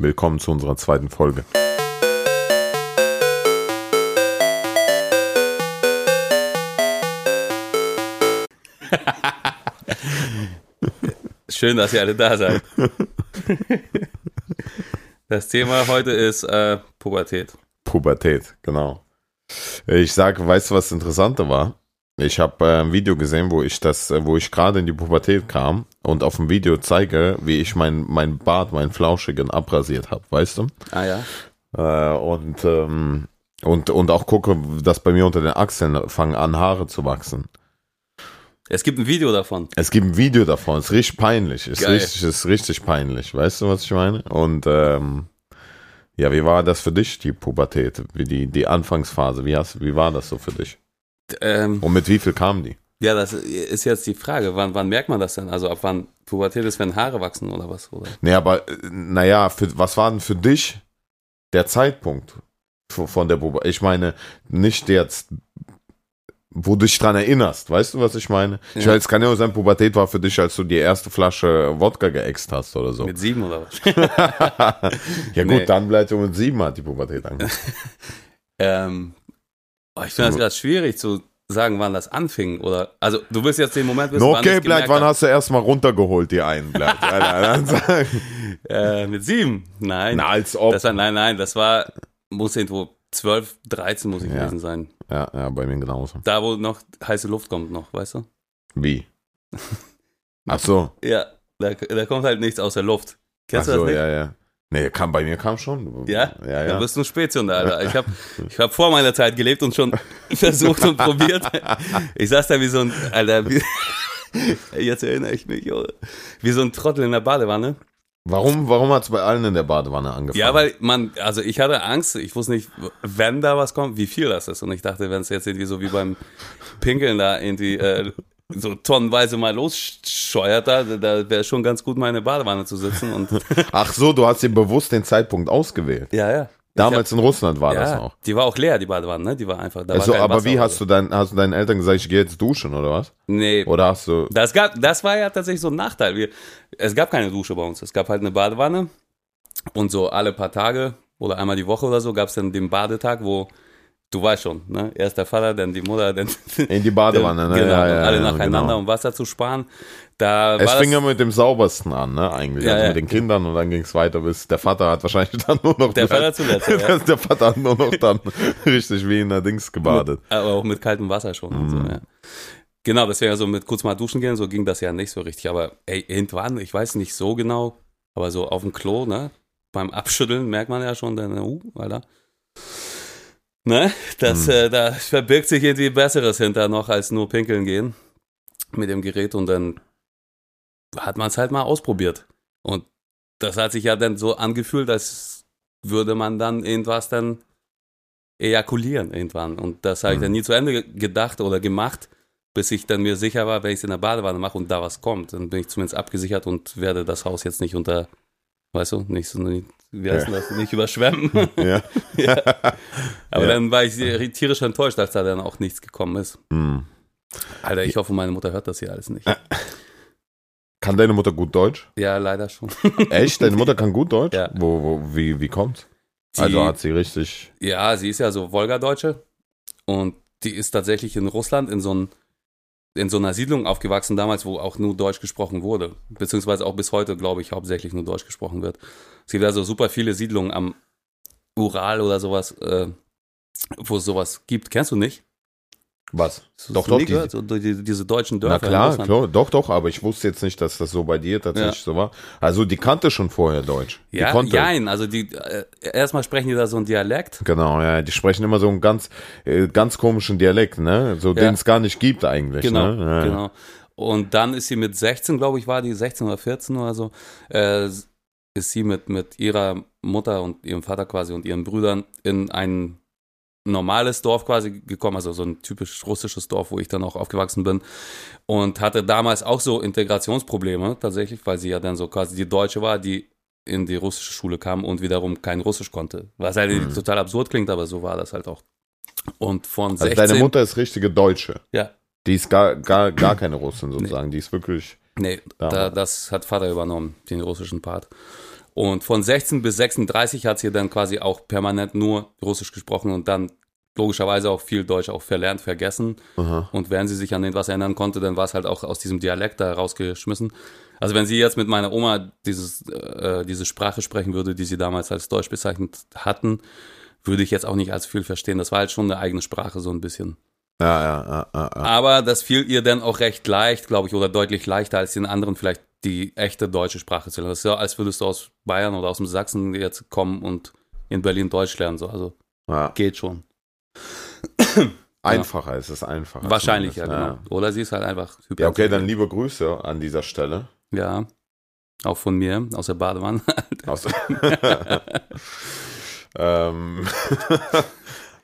Willkommen zu unserer zweiten Folge. Schön, dass ihr alle da seid. Das Thema heute ist äh, Pubertät. Pubertät, genau. Ich sage, weißt du, was interessanter war? Ich habe äh, ein Video gesehen, wo ich das, äh, wo ich gerade in die Pubertät kam und auf dem Video zeige, wie ich mein, mein Bart, meinen flauschigen abrasiert habe, weißt du? Ah ja. Äh, und, ähm, und, und auch gucke, dass bei mir unter den Achseln fangen an, Haare zu wachsen. Es gibt ein Video davon. Es gibt ein Video davon, es ist richtig peinlich. Es ist Geil. richtig, ist richtig peinlich. Weißt du, was ich meine? Und ähm, ja, wie war das für dich, die Pubertät? Wie die, die Anfangsphase? Wie, hast, wie war das so für dich? Ähm, Und mit wie viel kamen die? ja, das ist jetzt die Frage. Wann, wann merkt man das denn? Also ab wann Pubertät ist, wenn Haare wachsen oder was? Oder? Nee, aber äh, naja, für, was war denn für dich der Zeitpunkt von der Pubertät? Ich meine, nicht jetzt, wo du dich dran erinnerst. Weißt du, was ich meine? Ich Ja. weiß, es kann ja auch sein, Pubertät war für dich, als du die erste Flasche Wodka geäxt hast oder so. Mit sieben oder was? ja gut, Nee. dann bleibt um sieben hat die Pubertät angefangen. ähm, oh, ich finde das gerade schwierig zu sagen, wann das anfing. Oder also du willst jetzt den Moment wissen, No, wann okay, Blatt, gemerkt wann hast du erstmal runtergeholt, die einen sag- äh, Mit sieben? Nein. Na, als ob. Das war, nein, nein, das war, muss irgendwo 12, 13 muss ich Ja. gewesen sein. Ja, ja, bei mir genauso. Da, wo noch heiße Luft kommt noch, weißt du? Wie? Ach so. Ja, da, da kommt halt nichts aus der Luft. Ach Kennst du so, das nicht? ja, ja. Nee, kam, bei mir kam schon. Ja? Ja, Dann ja. bist du ein Spätzünder, Alter. Ich habe ich hab vor meiner Zeit gelebt und schon versucht und probiert. Ich saß da wie so ein, Alter, wie, jetzt erinnere ich mich, wie so ein Trottel in der Badewanne. Warum, warum hat es bei allen in der Badewanne angefangen? Ja, weil man, also ich hatte Angst, ich wusste nicht, wenn da was kommt, wie viel das ist. Und ich dachte, wenn es jetzt irgendwie so wie beim Pinkeln da irgendwie äh, so tonnenweise mal losscheuert, da, da wäre schon ganz gut, mal in der Badewanne zu sitzen. Und Ach so, du hast dir bewusst den Zeitpunkt ausgewählt. ja, ja. Damals in Russland war ja, das noch. Die war auch leer, die Badewanne, ne? Die war einfach. Da Also, war aber Wasser wie hast du, dein, hast du deinen Eltern gesagt, ich gehe jetzt duschen oder was? Nee, Oder hast du. Das, gab, das war ja tatsächlich so ein Nachteil. Wir, es gab keine Dusche bei uns. Es gab halt eine Badewanne und so alle paar Tage oder einmal die Woche oder so gab es dann den Badetag, wo du weißt schon, ne? Erst der Vater, dann die Mutter, dann In die Badewanne, ne? genau, Ja, ja, alle nacheinander, genau. um Wasser zu sparen. Da Es fing ja mit dem saubersten an, ne, eigentlich. Ja, also mit den Kindern und dann ging es weiter bis der Vater hat wahrscheinlich dann nur noch. Der Vater zuletzt, der Vater hat nur noch dann richtig wie in der Dings gebadet. aber auch mit kaltem Wasser schon und so, Mhm. ja. Genau, deswegen so mit kurz mal duschen gehen, so ging das ja nicht so richtig. Aber ey, irgendwann, ich weiß nicht so genau, aber so auf dem Klo, ne? Beim Abschütteln merkt man ja schon, dann, uh, Alter. Ne? Das, Hm. äh, da verbirgt sich irgendwie Besseres hinter noch als nur pinkeln gehen mit dem Gerät und dann hat man es halt mal ausprobiert. Und das hat sich ja dann so angefühlt, als würde man dann irgendwas dann ejakulieren irgendwann. Und das habe ich Mhm. dann nie zu Ende ge- gedacht oder gemacht, bis ich dann mir sicher war, wenn ich es in der Badewanne mache und da was kommt, dann bin ich zumindest abgesichert und werde das Haus jetzt nicht unter, weißt du, nicht so, wie heißt denn das, nicht überschwemmen. Ja. ja. Aber Ja. dann war ich tierisch enttäuscht, als da dann auch nichts gekommen ist. Hm. Alter, ich hoffe, meine Mutter hört das hier alles nicht. Kann deine Mutter gut Deutsch? Ja, leider schon. Echt? Deine Mutter kann gut Deutsch? Ja. Wo, wo, wie, wie kommt's? Die- Also hat sie richtig. Ja, sie ist ja so Wolgadeutsche und die ist tatsächlich in Russland in so, ein, in so einer Siedlung aufgewachsen damals, wo auch nur Deutsch gesprochen wurde. Beziehungsweise auch bis heute, glaube ich, hauptsächlich nur Deutsch gesprochen wird. Es gibt also super viele Siedlungen am Ural oder sowas, äh, wo es sowas gibt. Kennst du nicht? Was? Hast Doch, doch, die- gehört? So, die, diese deutschen Na Dörfer. in klar, klar, doch, doch, aber ich wusste jetzt nicht, dass das so bei dir tatsächlich so war. Also die kannte schon vorher Deutsch. Die Ja, konnte. nein, also die, äh, erstmal sprechen die da so einen Dialekt. Genau, ja, die sprechen immer so einen ganz, äh, ganz komischen Dialekt, ne? So, den es gar nicht gibt eigentlich, Genau, ne? Ja. genau. Und dann ist sie mit 16, glaube ich, war die 16 oder 14 oder so, äh, ist sie mit, mit ihrer Mutter und ihrem Vater quasi und ihren Brüdern in ein normales Dorf quasi gekommen, also so ein typisch russisches Dorf, wo ich dann auch aufgewachsen bin und hatte damals auch so Integrationsprobleme tatsächlich, weil sie ja dann so quasi die Deutsche war, die in die russische Schule kam und wiederum kein Russisch konnte. Was halt Mhm. total absurd klingt, aber so war das halt auch. Und von Also 16... deine Mutter ist richtige Deutsche. Ja, Die ist gar, gar, gar keine Russin sozusagen. Die ist wirklich. Nee, da, das hat Vater übernommen, den russischen Part. Und von 16 bis 36 hat sie dann quasi auch permanent nur Russisch gesprochen und dann logischerweise auch viel Deutsch auch verlernt, vergessen. Aha. Und wenn sie sich an etwas erinnern konnte, dann war es halt auch aus diesem Dialekt da rausgeschmissen. Also wenn sie jetzt mit meiner Oma dieses, äh, diese Sprache sprechen würde, die sie damals als Deutsch bezeichnet hatten, würde ich jetzt auch nicht als viel verstehen. Das war halt schon eine eigene Sprache, so ein bisschen. Ja, ja, ja, ja, ja. Aber das fiel ihr dann auch recht leicht, glaube ich, oder deutlich leichter als den anderen vielleicht die echte deutsche Sprache zu lernen. Das ist ja, als würdest du aus Bayern oder aus dem Sachsen jetzt kommen und in Berlin Deutsch lernen. So. Also ja. geht schon. Einfacher ist es einfacher. Wahrscheinlich, ja, genau. Oder sie ist halt einfach Ja, okay, dann liebe Grüße an dieser Stelle. Ja. Auch von mir, aus der Badewanne. Aus ähm,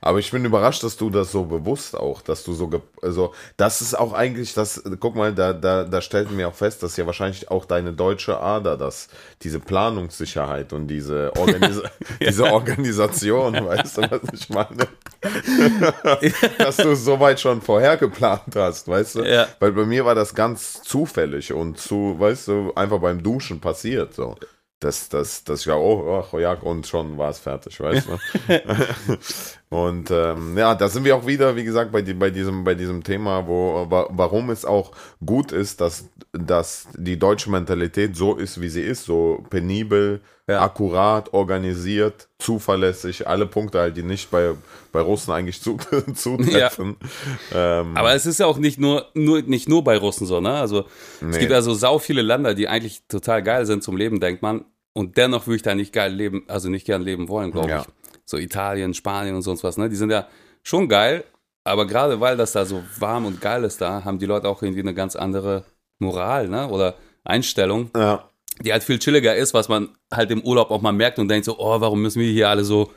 aber ich bin überrascht, dass du das so bewusst auch, dass du so, also das ist auch eigentlich das, guck mal, da, da, da stellten wir auch fest, dass ja wahrscheinlich auch deine deutsche Ader, dass diese Planungssicherheit und diese, Organis diese Organisation, weißt du, was ich meine? dass du es soweit schon vorher geplant hast, weißt du? Ja. Weil bei mir war das ganz zufällig und zu, weißt du, einfach beim Duschen passiert, so. Das, das, das, ja, oh, ach, ja, und schon war es fertig, weißt du? und ähm, ja, da sind wir auch wieder, wie gesagt, bei, die, bei, diesem, bei diesem Thema, wo, wa- warum es auch gut ist, dass, dass die deutsche Mentalität so ist, wie sie ist, so penibel, Ja. akkurat, organisiert, zuverlässig, alle Punkte halt, die nicht bei, bei Russen eigentlich zu, zutreffen. Ähm, Aber es ist ja auch nicht nur, nur, nicht nur bei Russen so, ne? Also es Nee. gibt ja so sau viele Länder, die eigentlich total geil sind zum Leben, denkt man. Und dennoch würde ich da nicht geil leben, also nicht gern leben wollen, glaube Ja. ich. So Italien, Spanien und sonst was, ne? Die sind ja schon geil, aber gerade weil das da so warm und geil ist da, haben die Leute auch irgendwie eine ganz andere Moral, ne? Oder Einstellung, ja. Die halt viel chilliger ist, was man halt im Urlaub auch mal merkt und denkt so, oh, warum müssen wir hier alle so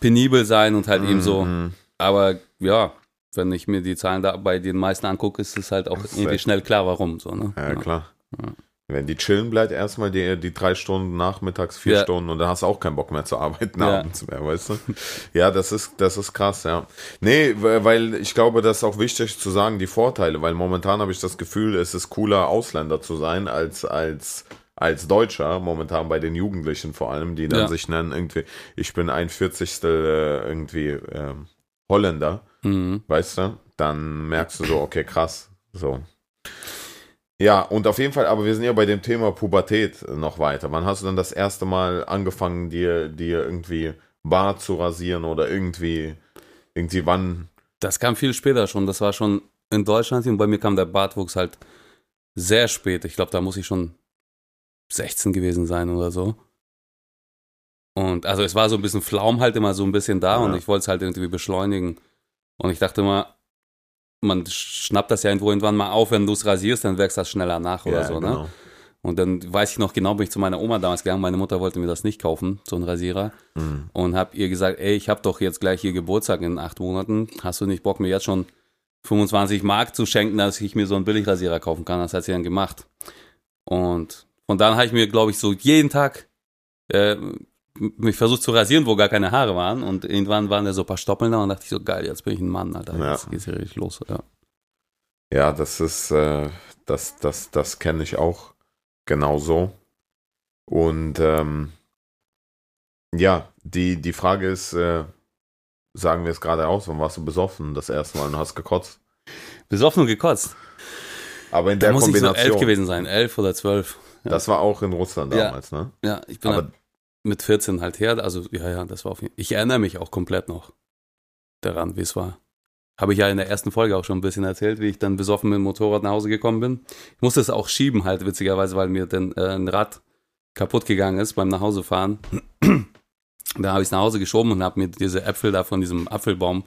penibel sein und halt eben so. Mhm. Aber ja, wenn ich mir die Zahlen da bei den meisten angucke, ist es halt auch ist irgendwie schnell klar, warum. So, ne? Ja, klar. Wenn die chillen bleibt, erstmal die, die drei Stunden nachmittags, vier Ja. Stunden und dann hast du auch keinen Bock mehr zu arbeiten Ja. abends mehr, weißt du? Ja, das ist, das ist krass, ja. Nee, weil weil ich glaube, das ist auch wichtig zu sagen, die Vorteile, weil momentan habe ich das Gefühl, es ist cooler, Ausländer zu sein, als, als, als Deutscher, momentan bei den Jugendlichen vor allem, die dann Ja. sich nennen, irgendwie, ich bin ein Vierzigstel äh, irgendwie ähm, Holländer, Mhm. weißt du, dann merkst du so, okay, krass, so. Ja, und auf jeden Fall, aber wir sind ja bei dem Thema Pubertät noch weiter. Wann hast du dann das erste Mal angefangen, dir, dir irgendwie Bart zu rasieren oder irgendwie, irgendwie wann? Das kam viel später schon. Das war schon in Deutschland und bei mir kam der Bartwuchs halt sehr spät. Ich glaube, da muss ich schon 16 gewesen sein oder so. Und also es war so ein bisschen Flaum halt immer so ein bisschen da Ja. und ich wollte es halt irgendwie beschleunigen. Und ich dachte immer, man schnappt das ja irgendwo irgendwann mal auf, wenn du es rasierst, dann wächst das schneller nach oder so, ne? genau. Und dann weiß ich noch genau, bin ich zu meiner Oma damals gegangen. Meine Mutter wollte mir das nicht kaufen, so ein Rasierer. Mhm. Und habe ihr gesagt, ey, ich habe doch jetzt gleich hier Geburtstag in acht Monaten. Hast du nicht Bock, mir jetzt schon 25 Mark zu schenken, dass ich mir so einen Billigrasierer kaufen kann? Das hat sie dann gemacht. Und von dann habe ich mir, glaube ich, so jeden Tag äh, mich versucht zu rasieren, wo gar keine Haare waren. Und irgendwann waren da so ein paar Stoppeln da und dachte ich so, geil, jetzt bin ich ein Mann, Alter. Ja. Jetzt geht's hier richtig los. Ja. Ja, das ist, äh, das, das, das kenne ich auch genauso. Und ähm, ja, die, die Frage ist, äh, sagen wir es gerade aus, wann warst du besoffen das erste Mal und hast gekotzt? Besoffen und gekotzt. Aber in Da der muss ich so Kombination. elf gewesen sein, elf oder zwölf. Das war auch in Russland Ja. damals, ne? Ja, ich bin Aber halt mit 14 halt her. Also, ja, ja, das war auf jeden Ich erinnere mich auch komplett noch daran, wie es war. Habe ich ja in der ersten Folge auch schon ein bisschen erzählt, wie ich dann besoffen mit dem Motorrad nach Hause gekommen bin. Ich musste es auch schieben, halt witzigerweise, weil mir dann äh, ein Rad kaputt gegangen ist beim Nachhausefahren. da habe ich es nach Hause geschoben und habe mir diese Äpfel da von diesem Apfelbaum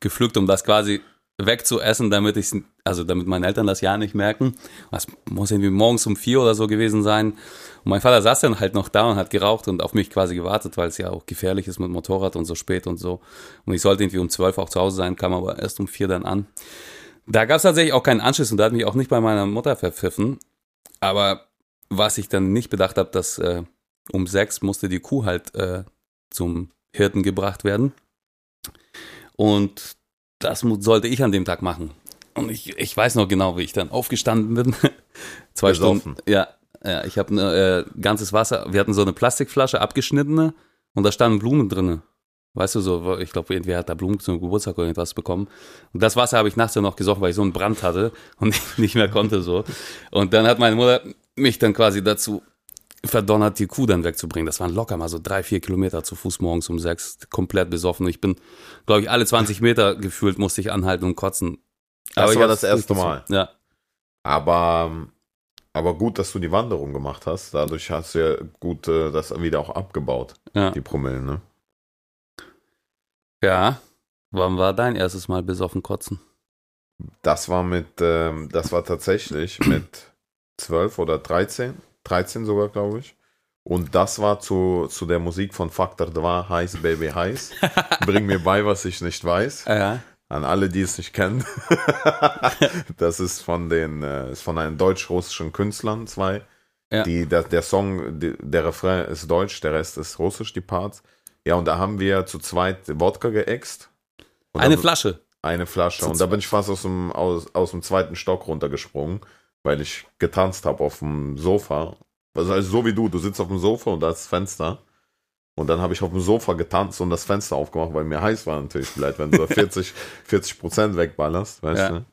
gepflückt, um das quasi wegzuessen, damit ich also damit meine Eltern das ja nicht merken. Das muss irgendwie morgens um vier oder so gewesen sein. Und mein Vater saß dann halt noch da und hat geraucht und auf mich quasi gewartet, weil es ja auch gefährlich ist mit Motorrad und so spät und so. Und ich sollte irgendwie um zwölf auch zu Hause sein, kam aber erst um vier dann an. Da gab es tatsächlich auch keinen Anschluss und da hat mich auch nicht bei meiner Mutter verpfiffen. Aber was ich dann nicht bedacht habe, dass äh, um sechs musste die Kuh halt äh, zum Hirten gebracht werden. Und das sollte ich an dem Tag machen. Und ich, ich weiß noch genau, wie ich dann aufgestanden bin. Zwei Besoffen. Stunden. Ja, Ja, ich habe ein äh, ganzes Wasser, wir hatten so eine Plastikflasche, abgeschnittene, und da standen Blumen drinne. Weißt du, so, ich glaube, irgendwer hat da Blumen zum Geburtstag oder irgendwas bekommen. Und das Wasser habe ich nachts ja noch gesoffen, weil ich so einen Brand hatte und nicht mehr konnte so. Und dann hat meine Mutter mich dann quasi dazu verdonnert, die Kuh dann wegzubringen. Das waren locker mal so drei, vier Kilometer zu Fuß morgens um sechs, komplett besoffen. Ich bin, glaube ich, alle 20 Meter gefühlt musste ich anhalten und kotzen. Das Aber war das erste Mal. Ja, Aber, aber gut, dass du die Wanderung gemacht hast. Dadurch hast du ja gut äh, das wieder auch abgebaut, ja. die Promille, ne? Ja. Wann war dein erstes Mal besoffen kotzen? Das war mit, ähm, das war tatsächlich mit 12 oder 13, 13 sogar, glaube ich. Und das war zu, zu der Musik von Faktor 2, Heiß Baby Heiß. Bring mir bei, was ich nicht weiß. Ja. An alle, die es nicht kennen. das ist von den, äh, ist von einem deutsch-russischen Künstlern, zwei. Ja. Die, der, der Song, der Refrain ist deutsch, der Rest ist russisch, die Parts. Ja, und da haben wir zu zweit Wodka geäxt. Eine Flasche. eine Flasche. Und da bin ich fast aus dem, aus, aus dem zweiten Stock runtergesprungen, weil ich getanzt habe auf dem Sofa. Also, also so wie du, du sitzt auf dem Sofa und da ist das Fenster. Und dann habe ich auf dem Sofa getanzt und das Fenster aufgemacht, weil mir heiß war natürlich vielleicht, wenn du so 40, 40 Prozent wegballerst, weißt Ja. du?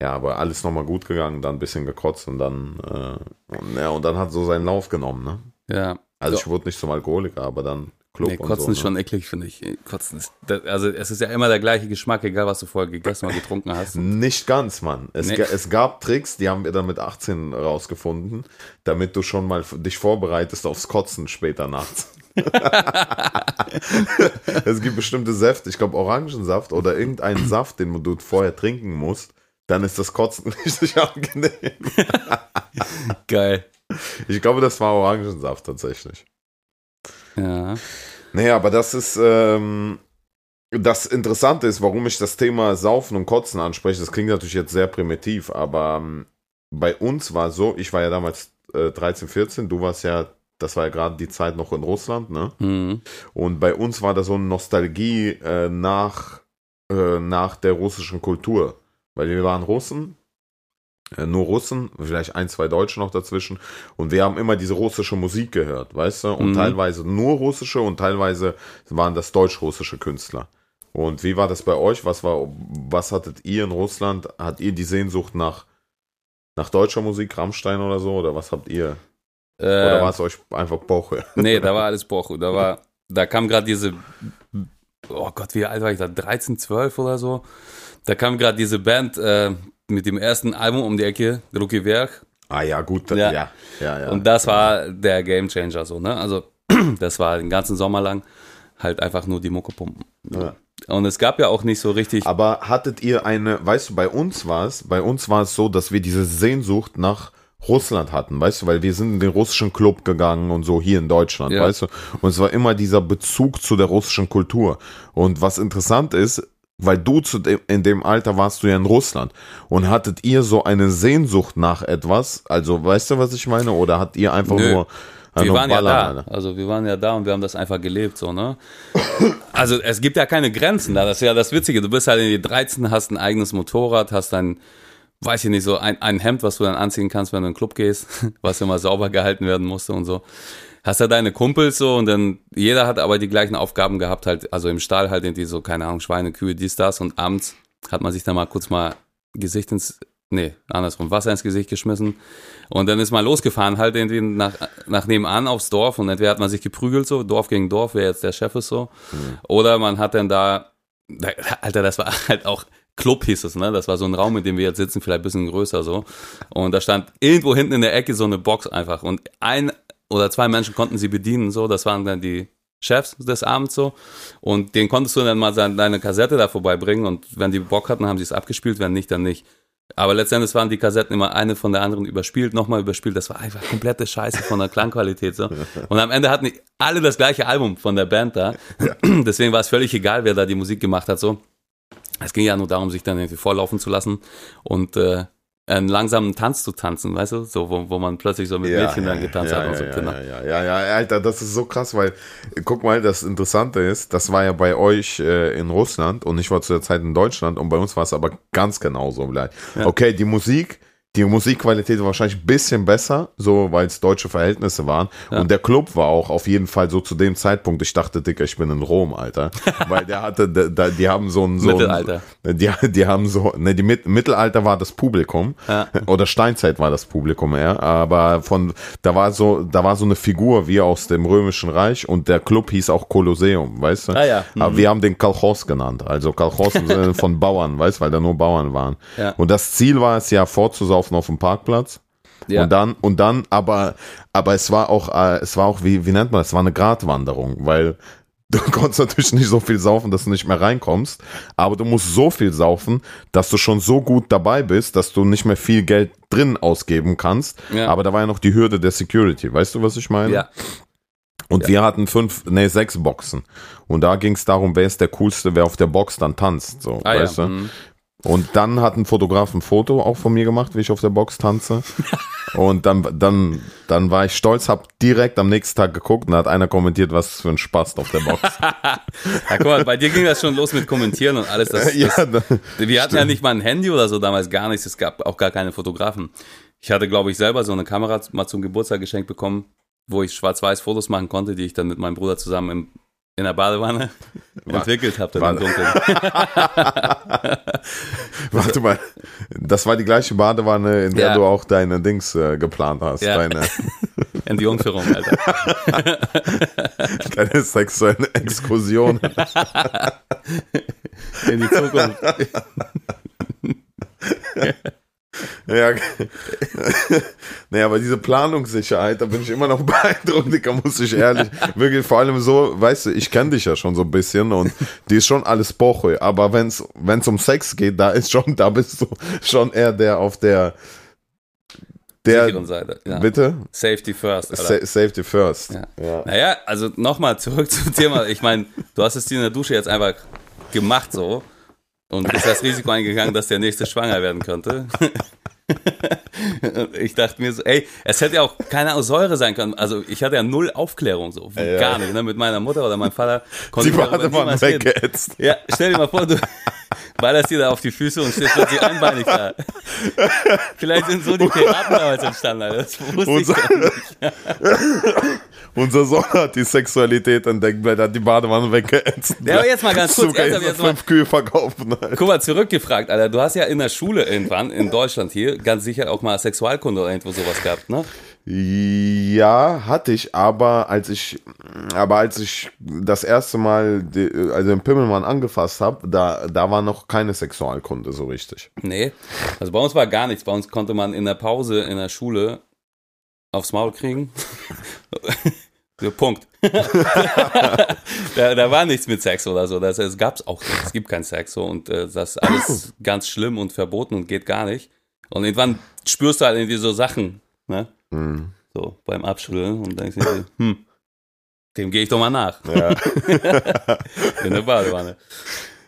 Ja, aber alles nochmal gut gegangen, dann ein bisschen gekotzt und dann, äh, und, ja, und dann hat so seinen Lauf genommen, ne? Ja. Also Ja. ich wurde nicht zum Alkoholiker, aber dann Club Nee, Kotzen so. ist ne? schon eklig, finde ich. Kotzen ist, das, also es ist ja immer der gleiche Geschmack, egal was du vorher gegessen oder getrunken hast. Nicht ganz, Mann. Es, Nee. es gab Tricks, die haben wir dann mit 18 rausgefunden, damit du schon mal dich vorbereitest aufs Kotzen später nachts. es gibt bestimmte Säfte, ich glaube Orangensaft oder irgendeinen Saft, den du vorher trinken musst, dann ist das Kotzen richtig angenehm. Geil. Ich glaube, das war Orangensaft tatsächlich. Ja. Naja, aber das ist, ähm, das Interessante ist, warum ich das Thema Saufen und Kotzen anspreche. Das klingt natürlich jetzt sehr primitiv, aber ähm, bei uns war so, ich war ja damals äh, 13, 14, du warst ja, das war ja gerade die Zeit noch in Russland, ne? Mhm. Und bei uns war da so eine Nostalgie äh, nach, äh, nach der russischen Kultur. Weil wir waren Russen, nur Russen, vielleicht ein, zwei Deutsche noch dazwischen. Und wir haben immer diese russische Musik gehört, weißt du? Und Mhm. teilweise nur russische und teilweise waren das deutsch-russische Künstler. Und wie war das bei euch? Was war, was hattet ihr in Russland? Hat ihr die Sehnsucht nach, nach deutscher Musik, Rammstein oder so? Oder was habt ihr? Oder war Äh, es euch einfach Boche? nee, da war alles Bochu. Da war, da kam gerade diese, oh Gott, wie alt war ich da? 13, 12 oder so. Da kam gerade diese Band äh, mit dem ersten Album um die Ecke, Drucky Werk. Ah ja, gut, Ja. ja, ja, ja. ja. Und das war der Gamechanger so, ne? Also, das war den ganzen Sommer lang halt einfach nur die Mucke pumpen. Ja. Und es gab ja auch nicht so richtig. Aber hattet ihr eine, weißt du, bei uns war es, bei uns war es so, dass wir diese Sehnsucht nach Russland hatten, weißt du, weil wir sind in den russischen Club gegangen und so hier in Deutschland, Ja. weißt du, und es war immer dieser Bezug zu der russischen Kultur. Und was interessant ist, weil du zu dem, in dem Alter warst du ja in Russland und hattet ihr so eine Sehnsucht nach etwas, also weißt du, was ich meine, oder habt ihr einfach Nö. nur wir waren ja da. Also wir waren ja da und wir haben das einfach gelebt, so, ne? Also es gibt ja keine Grenzen da. Das ist ja das Witzige. Du bist halt in die 13, hast ein eigenes Motorrad, hast ein, weiß ich nicht, so ein, ein Hemd, was du dann anziehen kannst, wenn du in den Club gehst, was immer sauber gehalten werden musste und so. Hast ja deine Kumpels so und dann jeder hat aber die gleichen Aufgaben gehabt, halt, also im Stall halt irgendwie so, keine Ahnung, Schweine, Kühe, dies, das und abends hat man sich dann mal kurz mal Gesicht ins, nee, andersrum, Wasser ins Gesicht geschmissen und dann ist man losgefahren halt irgendwie nach, nach nebenan aufs Dorf und entweder hat man sich geprügelt so, Dorf gegen Dorf, wer jetzt der Chef ist so, oder man hat dann da, da, Alter, das war halt auch Club hieß es, ne? Das war so ein Raum, in dem wir jetzt sitzen, vielleicht ein bisschen größer so. Und da stand irgendwo hinten in der Ecke so eine Box einfach. Und ein oder zwei Menschen konnten sie bedienen, so. Das waren dann die Chefs des Abends so. Und den konntest du dann mal deine Kassette da vorbeibringen. Und wenn die Bock hatten, haben sie es abgespielt, wenn nicht, dann nicht. Aber letztendlich waren die Kassetten immer eine von der anderen überspielt, nochmal überspielt. Das war einfach komplette Scheiße von der Klangqualität. So. Und am Ende hatten alle das gleiche Album von der Band da. Deswegen war es völlig egal, wer da die Musik gemacht hat. So. Es ging ja nur darum, sich dann irgendwie vorlaufen zu lassen und äh, einen langsamen Tanz zu tanzen, weißt du? So, wo, wo man plötzlich so mit Mädchen dann getanzt ja, hat und ja, so ja, Kinder. Ja, ja, ja, ja, Alter, das ist so krass, weil, guck mal, das Interessante ist, das war ja bei euch äh, in Russland und ich war zu der Zeit in Deutschland und bei uns war es aber ganz genauso gleich. Ja. Okay, die Musik, die Musikqualität war wahrscheinlich ein bisschen besser, so weil es deutsche Verhältnisse waren. Ja. Und der Club war auch auf jeden Fall so zu dem Zeitpunkt, ich dachte, Dicker, ich bin in Rom, Alter. weil der hatte, da, die haben so ein so Mittelalter. Die, die haben so, ne, die Mit Mittelalter war das Publikum Ja. oder Steinzeit war das Publikum eher, aber von da war so, da war so eine Figur wie aus dem Römischen Reich und der Club hieß auch Kolosseum, weißt du? Ah, ja. Aber wir haben den Kalchos genannt, also Sinne von Bauern, weißt, weil da nur Bauern waren. Ja. Und das Ziel war es ja vorzusaufen auf dem Parkplatz. Ja. Und dann, und dann, aber, aber es war auch, äh, es war auch, wie, wie nennt man das? Es war eine Gratwanderung, weil du konntest natürlich nicht so viel saufen, dass du nicht mehr reinkommst, aber du musst so viel saufen, dass du schon so gut dabei bist, dass du nicht mehr viel Geld drin ausgeben kannst. Ja. Aber da war ja noch die Hürde der Security. Weißt du, was ich meine? Ja. Und wir hatten fünf, nee, sechs Boxen. Und da ging es darum, wer ist der coolste, wer auf der Box dann tanzt. So, Ah, weißt ja. du? mhm. Und dann hat ein Fotograf ein Foto auch von mir gemacht, wie ich auf der Box tanze. Und dann, dann, dann war ich stolz, hab direkt am nächsten Tag geguckt und hat einer kommentiert, was für ein Spaß auf der Box. Ja, guck mal, bei dir ging das schon los mit Kommentieren und alles. Das, ja, das, da- wir hatten ja nicht mal ein Handy oder so damals, gar nichts. Es gab auch gar keine Fotografen. Ich hatte, glaube ich, selber so eine Kamera mal zum Geburtstag geschenkt bekommen, wo ich schwarz-weiß Fotos machen konnte, die ich dann mit meinem Bruder zusammen im, in der Badewanne entwickelt dann im Warte. Dunkeln. warte mal, das war die gleiche Badewanne, in der Ja. du auch deine Dings äh, geplant hast, Ja. deine, In die Jungführung, Alter. deine sexuelle Exkursion. In die Zukunft. Ja, nee, aber diese Planungssicherheit, da bin ich immer noch beeindruckt, Digga, muss ich ehrlich, wirklich vor allem so, weißt du, ich kenne dich ja schon so ein bisschen und die ist schon alles Boche, aber wenn's wenn's um Sex geht, da ist schon, da bist du schon eher der auf der, der, Sicheren Seite. Ja. bitte? Safety first. Sa safety first. Ja. Ja. Naja, also nochmal zurück zum Thema. Ich meine, du hast es dir in der Dusche jetzt einfach gemacht so und bist das Risiko eingegangen, dass der nächste schwanger werden könnte. Ich dachte mir so, ey, es hätte ja auch keine Säure sein können. Also ich hatte ja null Aufklärung so, Ja. gar nicht. Ne? Mit meiner Mutter oder meinem Vater konnte ich niemals reden. Ja, stell dir mal vor, du ballerst dir da auf die Füße und stehst plötzlich einbeinig da. Vielleicht sind so die Piraten damals entstanden, Alter. Das wusste ich Unser, unser Sohn hat die Sexualität entdeckt, weil er hat die Badewanne weggeätzt. Ja, aber jetzt mal ganz kurz, Sogar jetzt jetzt mal- fünf Kühe verkaufen. Alter. Guck mal, zurückgefragt, Alter. Du hast ja in der Schule irgendwann, in Deutschland hier, ganz sicher auch mal Sexualkunde oder irgendwo sowas gehabt, ne? Ja, hatte ich, aber als ich, aber als ich das erste Mal die, also den Pimmelmann angefasst habe, da, da war noch keine Sexualkunde so richtig. Nee. Also bei uns war gar nichts. Bei uns konnte man in der Pause in der Schule aufs Maul kriegen. so, Punkt. da, da war nichts mit Sex oder so. Das, es gab's auch nicht. Es gibt keinen Sex so und äh, das ist alles ganz schlimm und verboten und geht gar nicht. Und irgendwann spürst du halt irgendwie so Sachen, ne? Hm. So beim Abschütteln und denkst dir, hm, dem gehe ich doch mal nach. Ja, In der Badewanne.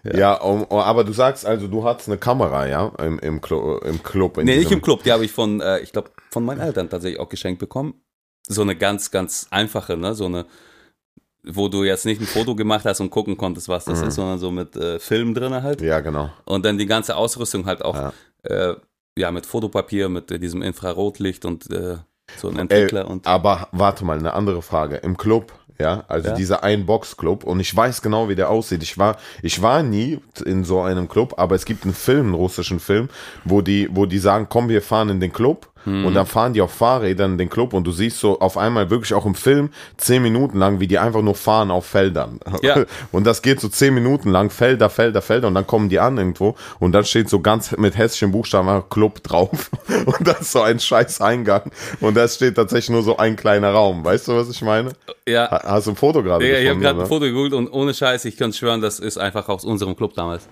ja um, um, aber du sagst also, du hattest eine Kamera, ja, im, im, Clu im Club. In Nee, nicht im Club. Die habe ich von, äh, ich glaube, von meinen Eltern tatsächlich auch geschenkt bekommen. So eine ganz, ganz einfache, ne? So eine, wo du jetzt nicht ein Foto gemacht hast und gucken konntest, was das ist, sondern so mit äh, Film drin halt. Ja, genau. Und dann die ganze Ausrüstung halt auch, Ja. äh, ja, mit Fotopapier, mit äh, diesem Infrarotlicht und äh, so ein Entwickler Ey, und. aber warte mal, eine andere Frage. Im Club, ja, also Ja. dieser Ein-Box-Club und ich weiß genau, wie der aussieht. Ich war, ich war nie in so einem Club, aber es gibt einen Film, einen russischen Film, wo die, wo die sagen, komm, wir fahren in den Club Hm. und dann fahren die auf Fahrrädern in den Club und du siehst so auf einmal wirklich auch im Film zehn Minuten lang, wie die einfach nur fahren auf Feldern. Ja. Und das geht so zehn Minuten lang, Felder, Felder, Felder und dann kommen die an irgendwo und dann steht so ganz mit hessischen Buchstaben Club drauf und das ist so ein scheiß Eingang und da steht tatsächlich nur so ein kleiner Raum. Weißt du, was ich meine? Ja, Ha- Hast du ein Foto gerade Digga, ich habe gerade ein? Foto gegoogelt und ohne Scheiß, ich kann schwören, das ist einfach aus unserem Club damals.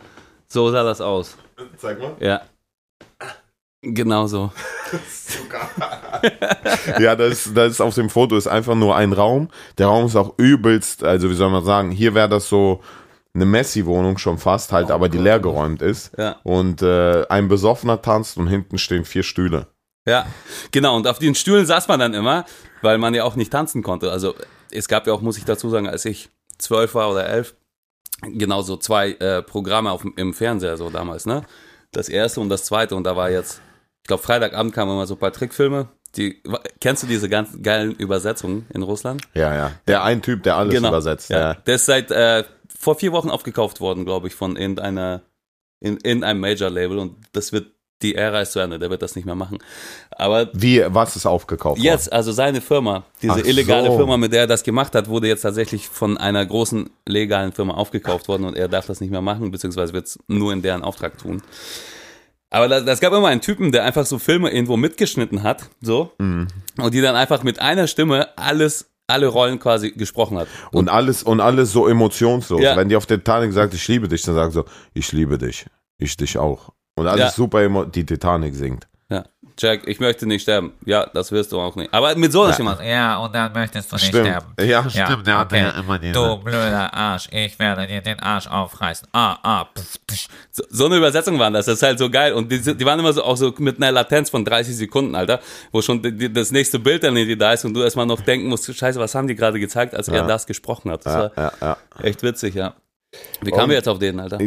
So sah das aus. Zeig mal. Ja. Genau so. Ja, das, ist- das ist auf dem Foto ist einfach nur ein Raum. Der Raum ist auch übelst, also wie soll man sagen, hier wäre das so eine Messi-Wohnung schon fast, halt, aber die leer geräumt ist. Ja. Und äh, ein Besoffener tanzt und hinten stehen vier Stühle. Ja, genau. Und auf den Stühlen saß man dann immer, weil man ja auch nicht tanzen konnte. Also es gab ja auch, muss ich dazu sagen, als ich zwölf war oder elf, genau so zwei äh, Programme auf, im Fernseher so damals, ne? Das erste und das zweite und da war jetzt ich glaube, Freitagabend kamen immer so ein paar Trickfilme. Die, kennst du diese ganz geilen Übersetzungen in Russland? Ja, ja. Der ein Typ, der alles Genau. übersetzt. Ja. Ja. Der ist seit äh, vor vier Wochen aufgekauft worden, glaube ich, von irgendeiner, in, in einem Major-Label und das wird, die Ära ist zu Ende, der wird das nicht mehr machen. Aber Wie, was ist aufgekauft worden? jetzt, also seine Firma, diese Ach illegale so. Firma, mit der er das gemacht hat, wurde jetzt tatsächlich von einer großen legalen Firma aufgekauft worden und er darf das nicht mehr machen, beziehungsweise wird es nur in deren Auftrag tun. Aber das, das gab immer einen Typen, der einfach so Filme irgendwo mitgeschnitten hat, so, Mhm. und die dann einfach mit einer Stimme alles, alle Rollen quasi gesprochen hat. Und alles, und alles so emotionslos. Ja. Wenn die auf der Titanic sagt, ich liebe dich, dann sagt so, ich liebe dich. Ich dich auch. Und alles Ja. super, die Titanic singt. Ja. Jack, ich möchte nicht sterben. Ja, das wirst du auch nicht. Aber mit so einer Stimme. Ja, und dann möchtest du nicht Stimmt. sterben. Ja, stimmt. Der hatte okay. ja immer diese. Du blöder Arsch, ich werde dir den Arsch aufreißen. Ah, ah, pf, pf. So, so eine Übersetzung waren das. Das ist halt so geil. Und die, die waren immer so auch so mit einer Latenz von 30 Sekunden, Alter, wo schon die, die, das nächste Bild dann in dir da ist und du erstmal noch denken musst, scheiße, was haben die gerade gezeigt, als er Ja. das gesprochen hat. Das Ja, war ja, ja. echt witzig, ja. Wie kamen wir jetzt auf den, Alter?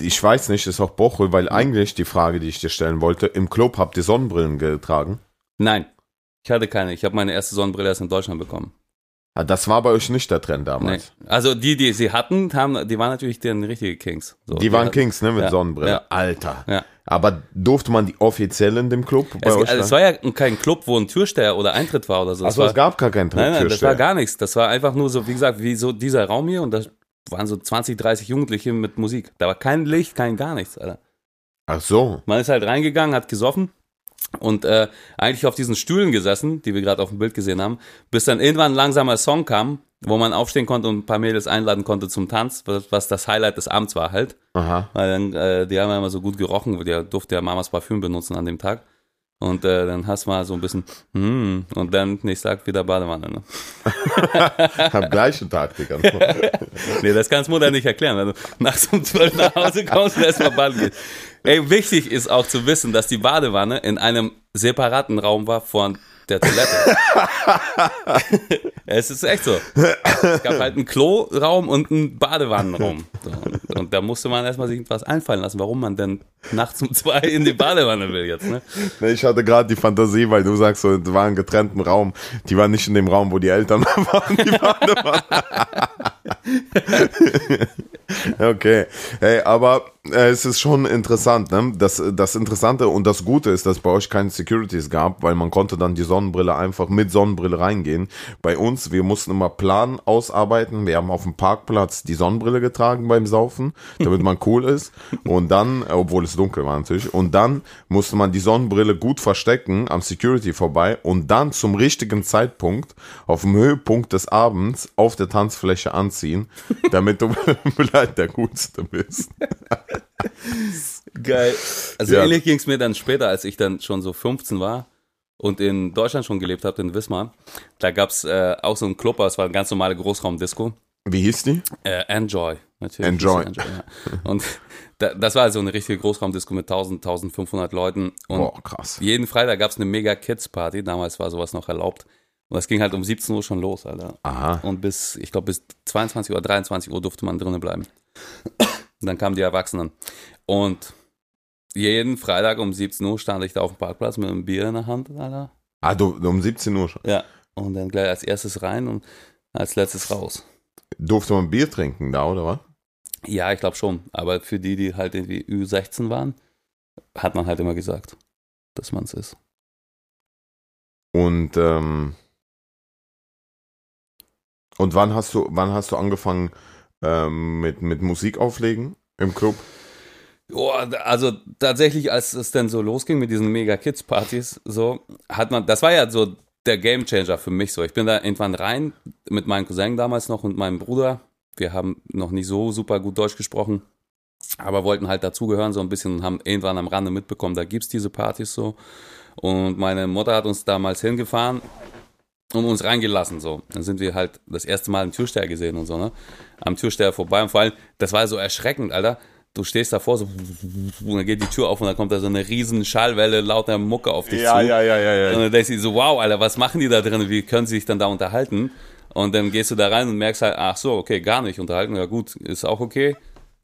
Ich weiß nicht, ist auch Bochel, weil eigentlich die Frage, die ich dir stellen wollte, im Club habt ihr Sonnenbrillen getragen? Nein, ich hatte keine. Ich habe meine erste Sonnenbrille erst in Deutschland bekommen. Ah, Das war bei euch nicht der Trend Nee. damals. Also die, die sie hatten, haben, die waren natürlich den richtige Kings. So, Die waren hatten- Kings, ne, mit Ja, Sonnenbrille. ja. Alter. Ja. Aber durfte man die offiziell in dem Club bei Es, euch? also es war ja kein Club, wo ein Türsteher oder Eintritt war oder so. Achso, war, es gab gar keinen Nein, nein, das Türsteher. war gar nichts. Das war einfach nur so, wie gesagt, wie so dieser Raum hier und da waren so 20, 30 Jugendliche mit Musik. Da war kein Licht, kein gar nichts, Alter. Ach so. Man ist halt reingegangen, hat gesoffen und äh, eigentlich auf diesen Stühlen gesessen, die wir gerade auf dem Bild gesehen haben, bis dann irgendwann ein langsamer Song kam, wo man aufstehen konnte und ein paar Mädels einladen konnte zum Tanz, was, was das Highlight des Abends war halt. Aha. Weil dann, äh, die haben ja immer so gut gerochen, die durfte ja Mamas Parfüm benutzen an dem Tag. Und äh, dann hast du mal so ein bisschen, hm, und dann nächster Tag wieder Badewanne. Ne? Am gleichen Tag, Digga. Nee, das kannst Mutter nicht erklären. Wenn du nachts um 12 nach Hause kommst und erstmal baden gehst. Ey, wichtig ist auch zu wissen, dass die Badewanne in einem separaten Raum war von der Toilette. es ist echt so. Es gab halt einen Kloraum und einen Badewannenraum. Und, und da musste man erstmal sich was einfallen lassen, warum man denn nachts um zwei in die Badewanne will jetzt. Ne? Ich hatte gerade die Fantasie, weil du sagst, so, die waren in getrennten Raum. Die waren nicht in dem Raum, wo die Eltern waren. Die waren okay. Hey, aber äh, es ist schon interessant, ne? Das, das Interessante und das Gute ist, dass bei euch keine Securities gab, weil man konnte dann die Sonnenbrille einfach mit Sonnenbrille reingehen. Bei uns, wir mussten immer Plan ausarbeiten. Wir haben auf dem Parkplatz die Sonnenbrille getragen beim Saufen, damit man cool ist. Und dann, obwohl es dunkel war natürlich, und dann musste man die Sonnenbrille gut verstecken am Security vorbei und dann zum richtigen Zeitpunkt auf dem Höhepunkt des Abends auf der Tanzfläche anziehen, damit du vielleicht der Coolste bist. Geil. Also Ja. ähnlich ging es mir dann später, als ich dann schon so 15 war und in Deutschland schon gelebt habe, in Wismar. Da gab es äh, auch so einen Club, aber es war eine ganz normale Großraumdisco. Wie hieß die? Äh, Enjoy, natürlich. Enjoy. es ja. Und da, das war also eine richtige Großraumdisco mit 1000, 1500 Leuten. Und Boah, krass. jeden Freitag gab es eine mega Kids Party. Damals war sowas noch erlaubt. Und das ging halt um 17 Uhr schon los, Alter. Aha. Und bis, ich glaube, bis 22 oder 23 Uhr durfte man drinnen bleiben. Und dann kamen die Erwachsenen. Und jeden Freitag um 17 Uhr stand ich da auf dem Parkplatz mit einem Bier in der Hand, Alter. Ah, du, um 17 Uhr schon. Ja. Und dann gleich als erstes rein und als letztes raus. Durfte man Bier trinken da, oder was? Ja, ich glaube schon. Aber für die, die halt irgendwie Ü16 waren, hat man halt immer gesagt, dass man es ist. Und, ähm, und wann hast du, wann hast du angefangen ähm, mit, mit Musik auflegen im Club? Joa, also tatsächlich, als es dann so losging mit diesen Mega-Kids-Partys, so, hat man, das war ja so der Gamechanger für mich so. Ich bin da irgendwann rein mit meinem Cousin damals noch und meinem Bruder. Wir haben noch nicht so super gut Deutsch gesprochen, aber wollten halt dazugehören so ein bisschen und haben irgendwann am Rande mitbekommen, da gibt's diese Partys so. Und meine Mutter hat uns damals hingefahren und uns reingelassen so. Dann sind wir halt das erste Mal einen Türsteher gesehen und so, ne? Am Türsteher vorbei und vor allem, das war so erschreckend, Alter. Du stehst davor so und dann geht die Tür auf und dann kommt da so eine riesen Schallwelle lauter Mucke auf dich zu. ja, ja, ja. Und dann denkst du so, wow, Alter, was machen die da drin? Wie können sie sich dann da unterhalten? Und dann gehst du da rein und merkst halt, ach so, okay, gar nicht unterhalten, ja gut, ist auch okay.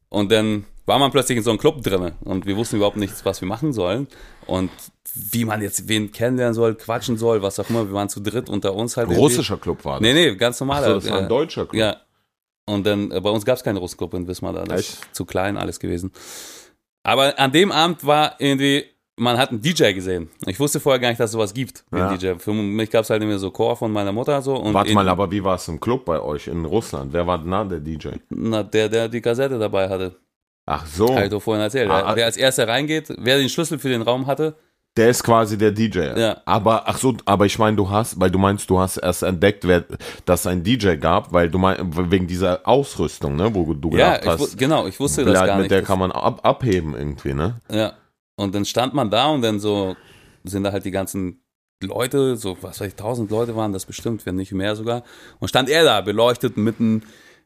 Und dann war man plötzlich in so einem Club drin und wir wussten überhaupt nichts, was wir machen sollen und wie man jetzt wen kennenlernen soll, quatschen soll, was auch immer. Wir waren zu dritt unter uns halt. irgendwie. Russischer Club war das. Nee, nee, ganz normaler. so, das war ein deutscher Club. Ja. Und dann, äh, bei uns gab es keinen Russclub in Wismar, da ist zu klein alles gewesen. Aber an dem Abend war irgendwie, man hat einen DJ gesehen. Ich wusste vorher gar nicht, dass es sowas gibt, Ja. DJ. Für mich gab es halt immer so Chor von meiner Mutter so. Und Warte mal, aber wie war es im Club bei euch in Russland? Wer war da der DJ? Na, der, der die Kassette dabei hatte. Ach so, Habe ich doch vorhin erzählt. Oh. Ah, wer, als erster reingeht, wer den Schlüssel für den Raum hatte, der ist quasi der DJ. Ja. Aber ach so, aber ich meine, du hast, weil du meinst, du hast erst entdeckt, wer, dass es einen DJ gab, weil du mein, wegen dieser Ausrüstung, ne, wo du ja, gedacht ich, wu- hast, genau, ich wusste das gar mit nicht. der Das- kann man ab, abheben irgendwie, ne? Ja. Und dann stand man da und dann so sind da halt die ganzen Leute, so was weiß ich, tausend Leute waren das bestimmt, wenn nicht mehr sogar. Und stand er da, beleuchtet mitten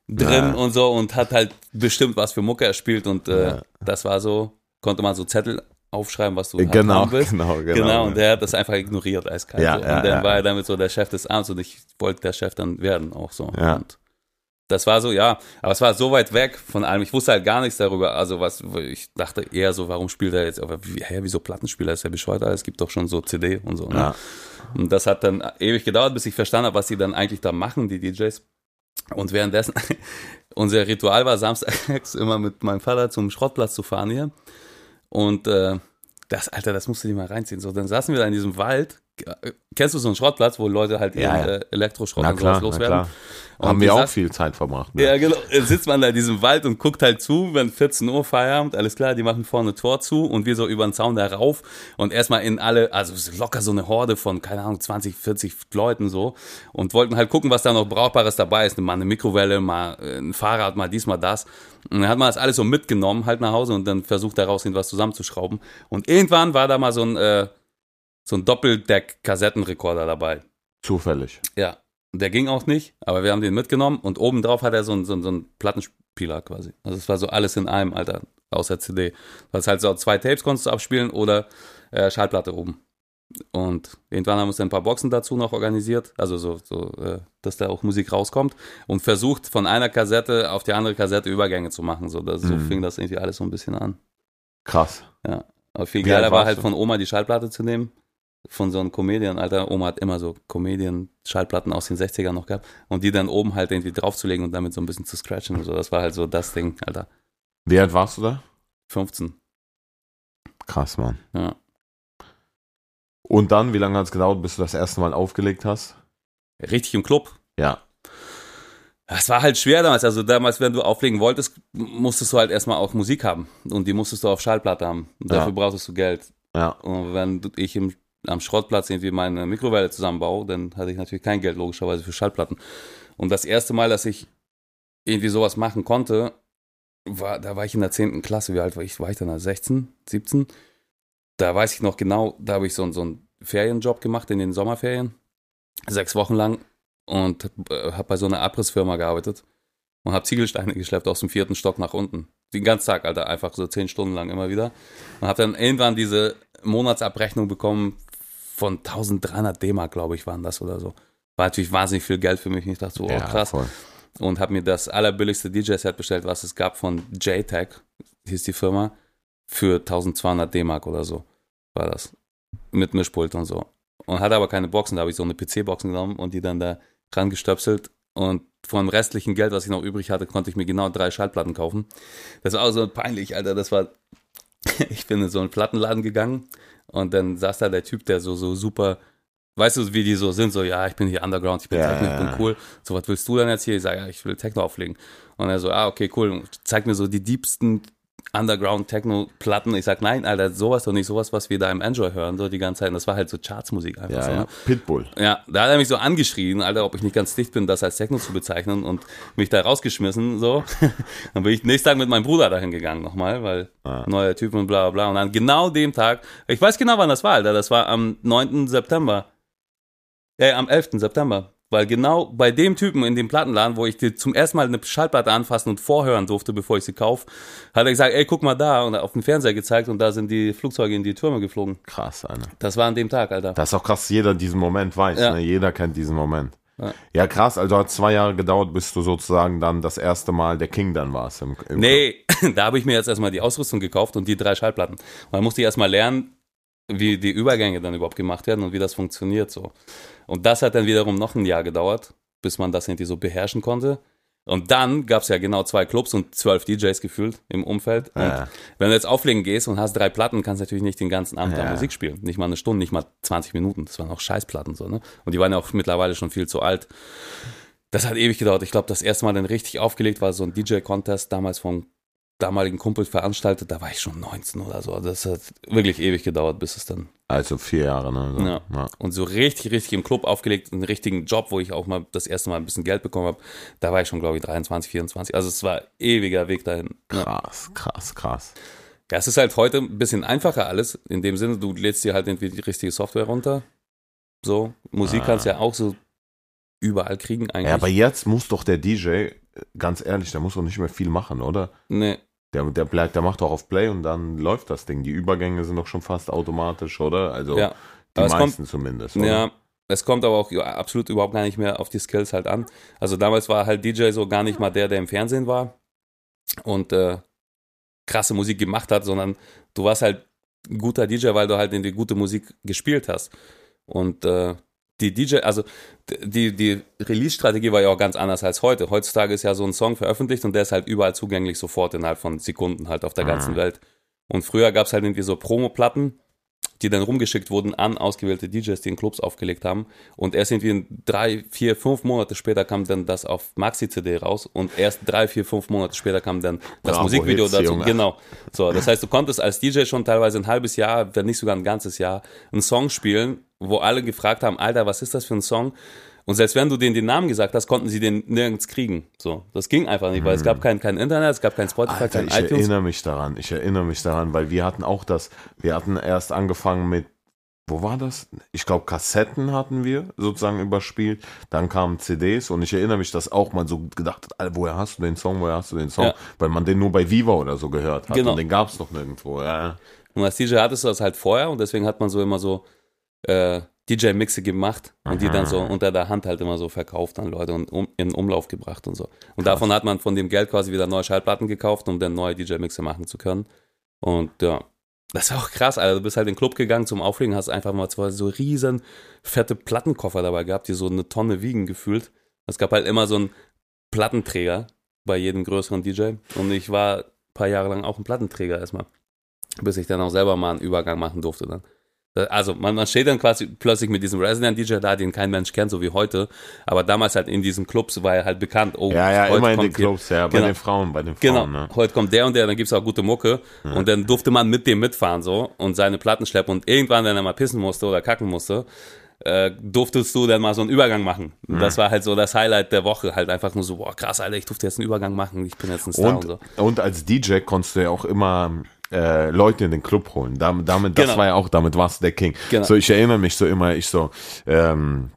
drin Ja. und so und hat halt bestimmt was für Mucke er spielt und äh, Ja. das war so, konnte man so Zettel aufschreiben, was du halt Genau, haben willst. genau, genau. Genau, und der hat das einfach ignoriert eiskalt. Ja, so. und dann war er damit so der Chef des Abends und ich wollte der Chef dann werden auch so. Ja. Und das war so, ja, aber es war so weit weg von allem. Ich wusste halt gar nichts darüber. Also was, ich dachte eher so, warum spielt er jetzt, aber wie, hä, wieso Plattenspieler ist ja bescheuert? Es gibt doch schon so CD und so. Ne? Ja. Und das hat dann ewig gedauert, bis ich verstanden habe, was sie dann eigentlich da machen, die DJs. Und währenddessen, unser Ritual war samstags immer mit meinem Vater zum Schrottplatz zu fahren hier. Und äh, das, Alter, das musst du dir mal reinziehen. So, dann saßen wir da in diesem Wald. Kennst du so einen Schrottplatz, wo Leute halt Ja, ihren ja. äh, Elektroschrott Na und klar, sowas loswerden? Und Haben wir auch viel Zeit verbracht. Ne? Ja, genau. Sitzt man da in diesem Wald und guckt halt zu, wenn 14 Uhr Feierabend, alles klar, die machen vorne Tor zu und wir so über den Zaun da rauf und erstmal in alle, also locker so eine Horde von, keine Ahnung, 20, 40 Leuten so und wollten halt gucken, was da noch Brauchbares dabei ist. Mal eine Mikrowelle, mal äh, ein Fahrrad, mal dies, mal das. Und dann hat man das alles so mitgenommen, halt nach Hause und dann versucht daraus irgendwas zusammenzuschrauben. Und irgendwann war da mal so ein, äh, so ein Doppeldeck-Kassettenrekorder dabei. Zufällig. Ja, der ging auch nicht, aber wir haben den mitgenommen und obendrauf hat er so einen so einen- so einen Plattenspieler quasi. Also es war so alles in einem, Alter, außer CD. Das halt so zwei Tapes konntest du abspielen oder äh, Schallplatte oben. Und irgendwann haben wir uns dann ein paar Boxen dazu noch organisiert, also so, so äh, dass da auch Musik rauskommt und versucht von einer Kassette auf die andere Kassette Übergänge zu machen. So, das, so Mhm. fing das irgendwie alles so ein bisschen an. Krass. Aber viel geiler war halt von Oma die Schallplatte zu nehmen. Von so einem Comedian, Alter. Oma hat immer so Comedian-Schallplatten aus den 60ern noch gehabt. Und die dann oben halt irgendwie draufzulegen und damit so ein bisschen zu scratchen und so. Das war halt so das Ding, Alter. Wie alt warst du da? 15. Krass, Mann. Ja. Und dann, wie lange hat es gedauert, bis du das erste Mal aufgelegt hast? Richtig im Club. Ja. Es war halt schwer damals. Also damals, wenn du auflegen wolltest, musstest du halt erstmal auch Musik haben. Und die musstest du auf Schallplatte haben. Und dafür Ja. brauchtest du Geld. Ja. Und wenn du- ich im, am Schrottplatz irgendwie meine Mikrowelle zusammenbaue, dann hatte ich natürlich kein Geld, logischerweise, für Schallplatten. Und das erste Mal, dass ich irgendwie sowas machen konnte, war, da war ich in der 10. Klasse. Wie alt war ich? War ich dann da? 16, 17? Da weiß ich noch genau, da habe ich so, so einen Ferienjob gemacht in den Sommerferien. Sechs Wochen lang. Und äh, habe bei so einer Abrissfirma gearbeitet. Und habe Ziegelsteine geschleppt aus dem vierten Stock nach unten. Den ganzen Tag, Alter, einfach so zehn Stunden lang immer wieder. Und habe dann irgendwann diese Monatsabrechnung bekommen von 1300 D-Mark, glaube ich, waren das oder so. War natürlich wahnsinnig viel Geld für mich. Und ich dachte so, oh ja, krass. Voll. Und habe mir das allerbilligste DJ-Set bestellt, was es gab von JTAG, hieß die Firma, für 1200 D-Mark oder so. War das. Mit Mischpult und so. Und hatte aber keine Boxen. Da habe ich so eine PC-Boxen genommen und die dann da rangestöpselt. Und von dem restlichen Geld, was ich noch übrig hatte, konnte ich mir genau drei Schallplatten kaufen. Das war auch so peinlich, Alter. Das war. ich bin in so einen Plattenladen gegangen und dann saß da der Typ, der so, so super. Weißt du, wie die so sind? So, ja, ich bin hier Underground, ich bin Ja, Techno, ich bin cool. So, was willst du denn jetzt hier? Ich sage, ja, ich will Techno auflegen. Und er so, ah, okay, cool. Und zeigt mir so die diebsten Underground-Techno-Platten. Ich sag, nein, Alter, sowas doch nicht, sowas, was wir da im Enjoy hören, so die ganze Zeit. Und das war halt so Chartsmusik einfach Ja, so. ja. Ne? Pitbull. Ja, da hat er mich so angeschrien, Alter, ob ich nicht ganz dicht bin, das als Techno zu bezeichnen und mich da rausgeschmissen, so. dann bin ich nächsten Tag mit meinem Bruder dahin gegangen nochmal, weil Ah. neuer Typ und bla bla bla. Und dann genau dem Tag, ich weiß genau, wann das war, Alter, das war am 9. September. Ja, am 11. September. Weil genau bei dem Typen in dem Plattenladen, wo ich dir zum ersten Mal eine Schallplatte anfassen und vorhören durfte, bevor ich sie kaufe, hat er gesagt, ey, guck mal da und auf den Fernseher gezeigt und da sind die Flugzeuge in die Türme geflogen. Krass, Alter. Das war an dem Tag, Alter. Das ist auch krass, jeder diesen Moment weiß. Ja. Ne? Jeder kennt diesen Moment. Ja. Ja. krass, also hat zwei Jahre gedauert, bis du sozusagen dann das erste Mal der King dann warst. Im, im Nee, da habe ich mir jetzt erstmal die Ausrüstung gekauft und die drei Schallplatten. Dann musste erstmal lernen, wie die Übergänge dann überhaupt gemacht werden und wie das funktioniert so. Und das hat dann wiederum noch ein Jahr gedauert, bis man das irgendwie so beherrschen konnte. Und dann gab es ja genau zwei Clubs und zwölf DJs gefühlt im Umfeld. Und Ja. wenn du jetzt auflegen gehst und hast drei Platten, kannst du natürlich nicht den ganzen Abend Ja. Musik spielen. Nicht mal eine Stunde, nicht mal 20 Minuten. Das waren auch Scheißplatten so, ne? Und die waren ja auch mittlerweile schon viel zu alt. Das hat ewig gedauert. Ich glaube, das erste Mal dann richtig aufgelegt war so ein DJ-Contest damals vom damaligen Kumpel veranstaltet. Da war ich schon 19 oder so. Das hat wirklich ewig gedauert, bis es dann Also vier Jahre, ne? So. Ja. Ja. und so richtig, richtig im Club aufgelegt, einen richtigen Job, wo ich auch mal das erste Mal ein bisschen Geld bekommen habe. Da war ich schon, glaube ich, 23, 24. Also es war ewiger Weg dahin. Ja. Krass, krass, krass. Ja, es ist halt heute ein bisschen einfacher alles. In dem Sinne, du lädst dir halt irgendwie die richtige Software runter. So, Musik Ah. kannst du ja auch so überall kriegen eigentlich. Ja, aber jetzt muss doch der DJ, ganz ehrlich, der muss doch nicht mehr viel machen, oder? nee, Der, der bleibt, der macht doch auf Play und dann läuft das Ding. Die Übergänge sind doch schon fast automatisch, oder? Also ja. die es kommt- meisten zumindest. Oder? Ja, es kommt aber auch absolut überhaupt gar nicht mehr auf die Skills halt an. Also damals war halt DJ so gar nicht mal der, der im Fernsehen war und äh, krasse Musik gemacht hat, sondern du warst halt ein guter DJ, weil du halt in die gute Musik gespielt hast. Und äh, die DJ, also die, die Release-Strategie war ja auch ganz anders als heute. Heutzutage ist ja so ein Song veröffentlicht und der ist halt überall zugänglich, sofort innerhalb von Sekunden halt auf der ganzen Mhm. Welt. Und früher gab es halt irgendwie so Promo-Platten, die dann rumgeschickt wurden an ausgewählte DJs, die in Clubs aufgelegt haben. Und erst irgendwie drei, vier, fünf Monate später kam dann das auf Maxi-CD raus und erst drei, vier, fünf Monate später kam dann das Bravo Musikvideo Hits, dazu. Junge. Genau. So, das heißt, du konntest als DJ schon teilweise ein halbes Jahr, wenn nicht sogar ein ganzes Jahr, einen Song spielen, wo alle gefragt haben, Alter, was ist das für ein Song? Und selbst wenn du denen den Namen gesagt hast, konnten sie den nirgends kriegen. So, das ging einfach nicht, weil es gab kein, kein Internet, es gab kein Spotify. Alter, kein ich iTunes. erinnere mich daran. Ich erinnere mich daran, weil wir hatten auch das, wir hatten erst angefangen mit, wo war das? Ich glaube, Kassetten hatten wir sozusagen überspielt. Dann kamen CDs und ich erinnere mich, dass auch mal so gedacht hat, woher hast du den Song, woher hast du den Song? Ja. Weil man den nur bei Viva oder so gehört hat Genau. und den gab es noch nirgendwo. Ja. Und als DJ hattest du das halt vorher und deswegen hat man so immer so äh, DJ-Mixe gemacht und die dann so unter der Hand halt immer so verkauft an Leute und um, in Umlauf gebracht und so. Und davon hat man von dem Geld quasi wieder neue Schallplatten gekauft, um dann neue DJ-Mixe machen zu können. Und ja, das war auch krass, Alter. Du bist halt in den Club gegangen zum Auflegen, hast einfach mal zwei so riesen fette Plattenkoffer dabei gehabt, die so eine Tonne wiegen gefühlt. Es gab halt immer so einen Plattenträger bei jedem größeren DJ und ich war ein paar Jahre lang auch ein Plattenträger erstmal bis ich dann auch selber mal einen Übergang machen durfte dann. Also man, man steht dann quasi plötzlich mit diesem Resident DJ da, den kein Mensch kennt, so wie heute. Aber damals halt in diesen Clubs war er halt bekannt. Oh, Ja, ja, heute immer in den Clubs, ja, bei Genau. den Frauen, bei den Genau, Frauen, ne? heute kommt der und der, dann gibt's auch gute Mucke. Und dann durfte man mit dem mitfahren so und seine Platten schleppen. Und irgendwann, wenn er mal pissen musste oder kacken musste, äh, durftest du dann mal so einen Übergang machen. Und Das war halt so das Highlight der Woche. Halt einfach nur so, boah, krass, Alter, ich durfte jetzt einen Übergang machen, ich bin jetzt ein Star und, Und, so. und als DJ konntest du ja auch immer äh, Leute in den Club holen. Damit, damit das Genau. war ja auch, damit warst du der King. Genau. So, ich erinnere mich so immer, ich so, ähm,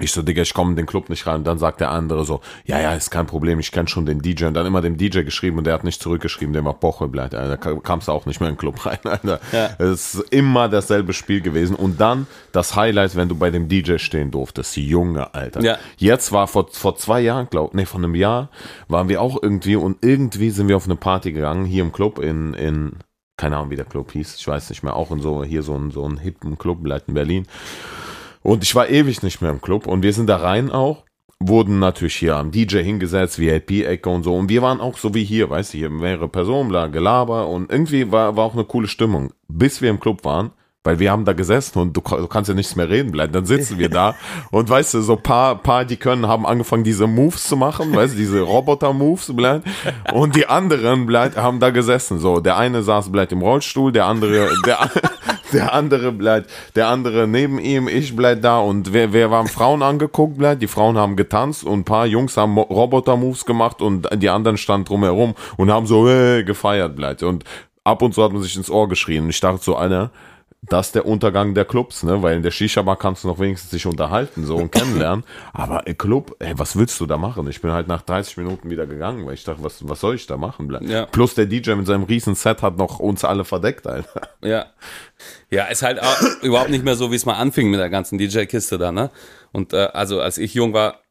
ich so, Digga, ich komme in den Club nicht rein. Und dann sagt der andere so, ja, ja, ist kein Problem, ich kenne schon den DJ. Und dann immer dem DJ geschrieben und der hat nicht zurückgeschrieben, der war Boche bleibt. Alter, da kamst du auch nicht mehr in den Club rein, Alter. Ja. Es ist immer dasselbe Spiel gewesen. Und dann das Highlight, wenn du bei dem DJ stehen durftest, Junge, Alter. Ja. Jetzt war vor, vor zwei Jahren, glaub, nee, vor einem Jahr, waren wir auch irgendwie und irgendwie sind wir auf eine Party gegangen, hier im Club in, in, keine Ahnung, wie der Club hieß, ich weiß nicht mehr, auch in so, hier so ein, so ein hippen Club, vielleicht in Berlin. Und ich war ewig nicht mehr im Club und wir sind da rein auch, wurden natürlich hier am DJ hingesetzt, VIP-Ecke und so. Und wir waren auch so wie hier, weißt du, hier mehrere Personen, bla, Gelaber und irgendwie war, war auch eine coole Stimmung, bis wir im Club waren. Weil wir haben da gesessen und du, du kannst ja nichts mehr reden bleiben. Dann sitzen wir da und weißt du, so paar, paar, die können, haben angefangen, diese Moves zu machen, weißt du, diese Roboter-Moves bleibt. Und die anderen bleibt, haben da gesessen. So, der eine saß bleibt im Rollstuhl, der andere, der, der andere bleibt, der andere neben ihm, ich bleib da und wer, wer haben Frauen angeguckt bleibt, die Frauen haben getanzt und ein paar Jungs haben Mo- Roboter-Moves gemacht und die anderen standen drumherum und haben so äh, gefeiert bleibt. Und ab und zu hat man sich ins Ohr geschrien. Und ich dachte so, Alter, das ist der Untergang der Clubs, ne? Weil in der Shisha-Bar kannst du noch wenigstens sich unterhalten, so und kennenlernen. Aber im Club, ey, was willst du da machen? Ich bin halt nach 30 Minuten wieder gegangen, weil ich dachte, was, was soll ich da machen? Ja. Plus der DJ mit seinem riesen Set hat noch uns alle verdeckt, Alter. Ja. Ja, ist halt auch überhaupt nicht mehr so, wie es mal anfing mit der ganzen DJ-Kiste da, ne? Und äh, also als ich jung war,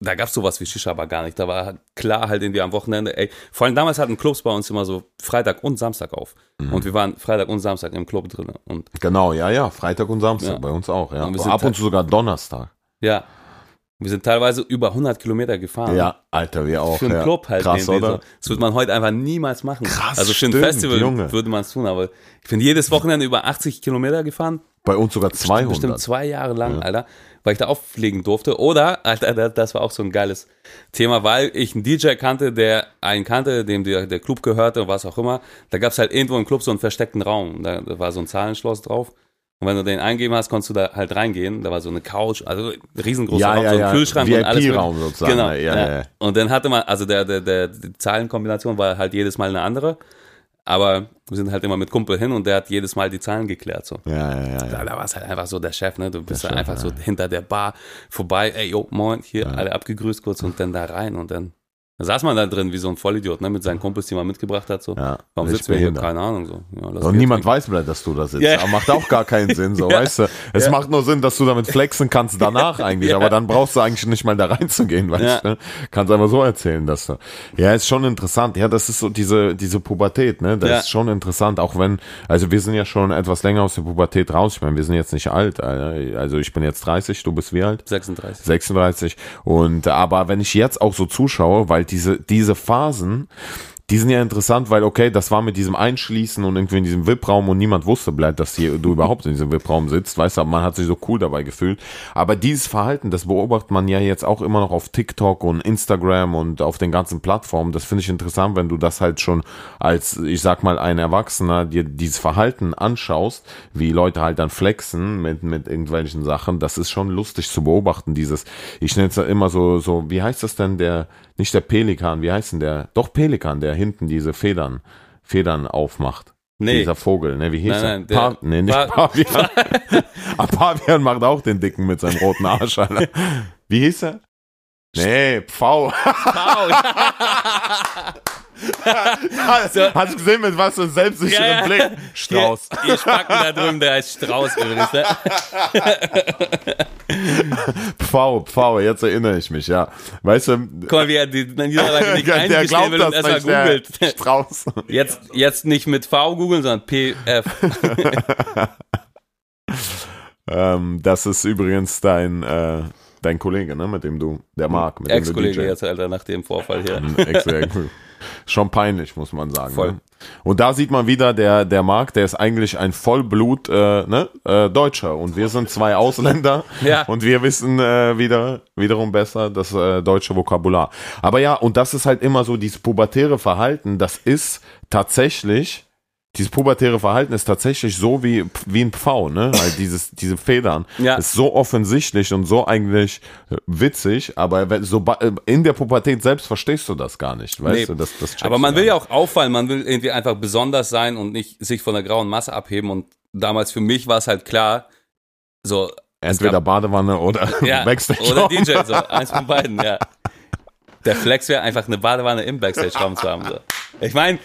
da gab es sowas wie Shisha aber gar nicht. Da war klar halt irgendwie am Wochenende, ey, vor allem damals hatten Clubs bei uns immer so Freitag und Samstag auf. Mhm. Und wir waren Freitag und Samstag im Club drin. Und Genau, ja, ja, Freitag und Samstag, Ja. bei uns auch, ja. Und Ab und zu sogar Donnerstag. ja, wir sind teilweise über 100 Kilometer gefahren. Ja, Alter, wir auch. Für einen ja. Club halt. Krass, oder? So. Das würde man heute einfach niemals machen. Krass, also für ein stimmt, Festival Junge. würde man es tun, aber ich bin jedes Wochenende über 80 Kilometer gefahren. Bei uns sogar Bestimmt 200. zwei Jahre lang, Ja. Alter, weil ich da auflegen durfte. Oder, Alter, da- das war auch so ein geiles Thema, weil ich einen DJ kannte, der einen kannte, dem der, der Club gehörte, was auch immer. Da gab es halt irgendwo im Club so einen versteckten Raum. Da, da war so ein Zahlenschloss drauf. Und wenn du den eingeben hast, konntest du da halt reingehen. Da war so eine Couch, also riesengroßer Ja, Raum, ja, so ein ja. Kühlschrank und alles. Mögliche. sozusagen, Genau. ja, Ja, ja, ja. Und dann hatte man, also der, der, der, die Zahlenkombination war halt jedes Mal eine andere. Aber wir sind halt immer mit Kumpel hin und der hat jedes Mal die Zahlen geklärt. So. Ja, ja, ja. Da, ja. da war es halt einfach so der Chef, ne? Du bist halt Chef, einfach ja. so hinter der Bar vorbei, ey, jo, moin, hier, alle abgegrüßt kurz und dann da rein und dann da saß man da drin wie so ein Vollidiot, ne? Mit seinen Kumpels, die man mitgebracht hat, so. Ja, Warum sitzen wir hier? Keine Ahnung, so. Ja, Und niemand trinken. weiß dass du da sitzt. Aber macht auch gar keinen Sinn, so, Ja. weißt du? Es Ja. macht nur Sinn, dass du damit flexen kannst danach eigentlich, aber dann brauchst du eigentlich nicht mal da reinzugehen, weißt du? Kannst einfach so erzählen, dass du. Ja, ist schon interessant. Ja, das ist so diese, diese Pubertät, ne? Das ist schon interessant, auch wenn, also wir sind ja schon etwas länger aus der Pubertät raus. Ich meine, wir sind jetzt nicht alt. Alter. Also ich bin jetzt 30, du bist wie alt? 36. 36. Und aber wenn ich jetzt auch so zuschaue, weil diese, diese Phasen, die sind ja interessant, weil okay, das war mit diesem Einschließen und irgendwie in diesem VIP-Raum und niemand wusste bleibt, dass hier, du überhaupt in diesem VIP-Raum sitzt, weißt du, man hat sich so cool dabei gefühlt. Aber dieses Verhalten, das beobachtet man ja jetzt auch immer noch auf TikTok und Instagram und auf den ganzen Plattformen. Das finde ich interessant, wenn du das halt schon als, ich sag mal, ein Erwachsener dir dieses Verhalten anschaust, wie Leute halt dann flexen mit, mit irgendwelchen Sachen. Das ist schon lustig zu beobachten, dieses, ich nenne es ja immer so, so, wie heißt das denn, der, nicht der Pelikan, wie heißt denn der? Doch Pelikan, der hinten diese Federn, Federn aufmacht. Nee. Dieser Vogel, ne, wie hieß Nein, er? nein, der- Pa nee, nicht Pa- Pavian. Ah, Pavian macht auch den Dicken mit seinem roten Arsch, Alter. Wie hieß er? Nee, Pfau. So. Hast du gesehen, mit was für einem selbstsicheren Ja. Blick? Strauß. Ihr, ihr Spacken da drüben, der heißt Strauß übrigens, ne? Pfau, Pfau, jetzt erinnere ich mich, ja. Weißt du, Guck mal, wie er die Niederlage nicht der glaubt will und das erstmal nicht, googelt. Strauß. Jetzt, jetzt nicht mit V googeln, sondern PF. Ähm, das ist übrigens dein, äh, dein Kollege, ne, mit dem du, der Marc, mit dem du Ex-Kollege jetzt, Alter, nach dem Vorfall hier. Ex Schon peinlich, muss man sagen. Voll. Ne? Und da sieht man wieder, der, der Marc, der ist eigentlich ein Vollblut äh, ne? äh, Deutscher und wir sind zwei Ausländer Ja. und wir wissen äh, wieder wiederum besser das äh, deutsche Vokabular. Aber ja, und das ist halt immer so, dieses pubertäre Verhalten, das ist tatsächlich dieses pubertäre Verhalten ist tatsächlich so wie, wie ein Pfau, ne? Halt dieses, diese Federn. Ja. Ist so offensichtlich und so eigentlich äh, witzig, aber wenn, so, äh, in der Pubertät selbst verstehst du das gar nicht, weißt Nee. du? Das, das Aber man will ja auch auffallen, man will irgendwie einfach besonders sein und nicht sich von der grauen Masse abheben. Und damals für mich war es halt klar, so. Entweder Badewanne oder ja, Backstage. oder DJ, so, eins von beiden, ja. Der Flex wäre einfach eine Badewanne im Backstage-Raum zu haben. So. Ich meine,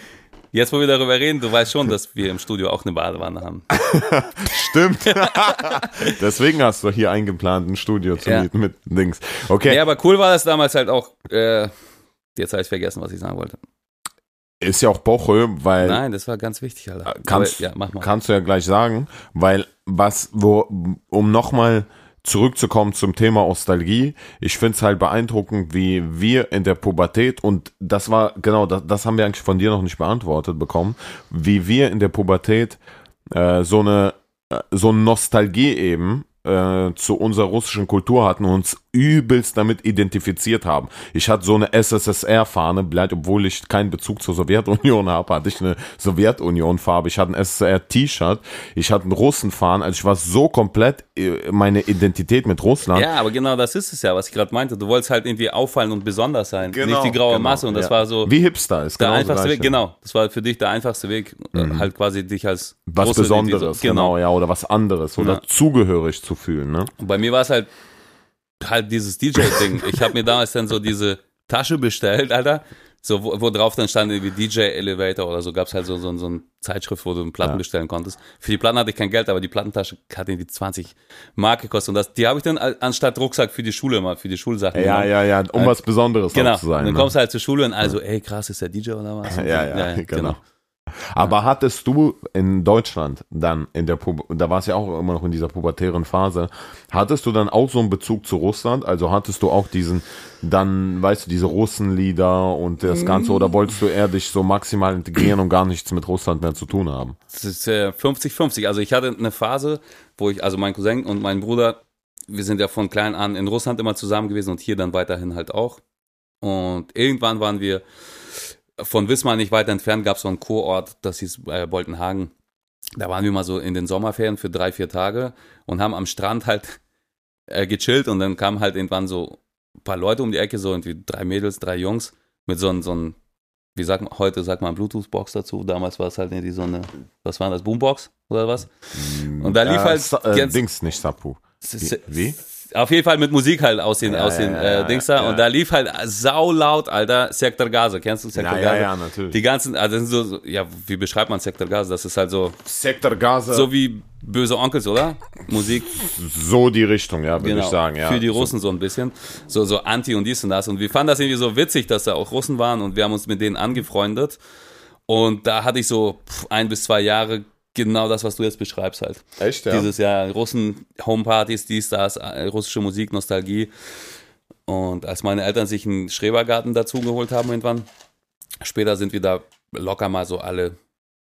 jetzt wo wir darüber reden, du weißt schon, dass wir im Studio auch eine Badewanne haben. Stimmt. Deswegen hast du hier eingeplant, ein Studio zu Ja. mieten mit Dings. Okay. Ja, aber cool war das damals halt auch, äh, jetzt habe ich vergessen, was ich sagen wollte. Ist ja auch Boche, weil Nein, das war ganz wichtig, Alter. kannst, Aber, ja, mach mal. kannst du ja gleich sagen, weil was, wo, um nochmal zurückzukommen zum Thema Nostalgie, ich finde es halt beeindruckend, wie wir in der Pubertät, und das war, genau, das, das haben wir eigentlich von dir noch nicht beantwortet bekommen, wie wir in der Pubertät äh, so eine, äh, so Nostalgie eben äh, zu unserer russischen Kultur hatten und uns übelst damit identifiziert haben. Ich hatte so eine SSSR-Fahne, bleibt, obwohl ich keinen Bezug zur Sowjetunion habe, hatte ich eine Sowjetunion-Farbe. Ich hatte ein SSR-T-Shirt, ich hatte einen Russenfahnen. Also ich war so komplett äh, meine Identität mit Russland. Ja, aber genau das ist es ja, was ich gerade meinte. Du wolltest halt irgendwie auffallen und besonders sein. Genau, nicht die graue genau, Masse. Und das ja. war so Wie Hipster ist der genau einfachste Weg. Genau, das war für dich der einfachste Weg, äh, halt quasi dich als Was die so- Besonderes, genau. ja, oder was anderes, oder Ja. zugehörig zu fühlen, ne? Und bei mir war es halt halt dieses DJ-Ding. Ich habe mir damals dann so diese Tasche bestellt, Alter. So, wo, wo drauf dann stand irgendwie DJ Elevator oder so, gab es halt so, so, so eine Zeitschrift, wo du Platten Ja. bestellen konntest. Für die Platten hatte ich kein Geld, aber die Plattentasche hat irgendwie 20 Mark gekostet. Und das, die habe ich dann anstatt Rucksack für die Schule mal, für die Schulsachen. Ja, genommen. ja, ja, um was Besonderes Genau. zu sein. und dann ne? kommst du halt zur Schule und also, ey, krass, ist der DJ oder was? Und Ja, so, ja, genau. Aber hattest du in Deutschland dann in der Pub da warst du ja auch immer noch in dieser pubertären Phase, hattest du dann auch so einen Bezug zu Russland? Also hattest du auch diesen dann, weißt du, diese Russenlieder und das Ganze oder wolltest du eher dich so maximal integrieren und gar nichts mit Russland mehr zu tun haben? Das ist äh, 50-50. Also ich hatte eine Phase, wo ich, also mein Cousin und mein Bruder, wir sind ja von klein an in Russland immer zusammen gewesen und hier dann weiterhin halt auch. Und irgendwann waren wir von Wismar nicht weiter entfernt, gab es so einen Kurort, das hieß äh, Boltenhagen. Da waren wir mal so in den Sommerferien für drei, vier Tage und haben am Strand halt äh, gechillt und dann kamen halt irgendwann so ein paar Leute um die Ecke, so irgendwie drei Mädels, drei Jungs mit so einem, so wie sagt man, heute sagt man Bluetooth-Box dazu, damals war es halt irgendwie so eine, was war das, Boombox oder was? Und da lief halt Sa äh, ganz- Dings, nicht Sapu. Wie? Auf jeden Fall mit Musik halt aus den, Ja, aus den ja, äh, Dings da. Und da lief halt saulaut, Alter, Sektor Gaza. Kennst du Sektor Ja, ja, Gaza? ja, natürlich. Die ganzen, also das sind so, ja, wie beschreibt man Sektor Gaza? Das ist halt so, Sektor Gaza. so wie böse Onkels, oder? Musik, so die Richtung, ja, würde genau. ich sagen, ja. Für die Russen so ein bisschen. So, so Anti und dies und das. Und wir fanden das irgendwie so witzig, dass da auch Russen waren und wir haben uns mit denen angefreundet. Und da hatte ich so ein bis zwei Jahre genau das, was du jetzt beschreibst halt. Echt, ja. Dieses Jahr Russen, Homepartys, dies, das, äh, russische Musik, Nostalgie. Und als meine Eltern sich einen Schrebergarten dazu geholt haben irgendwann, später sind wir da locker mal so alle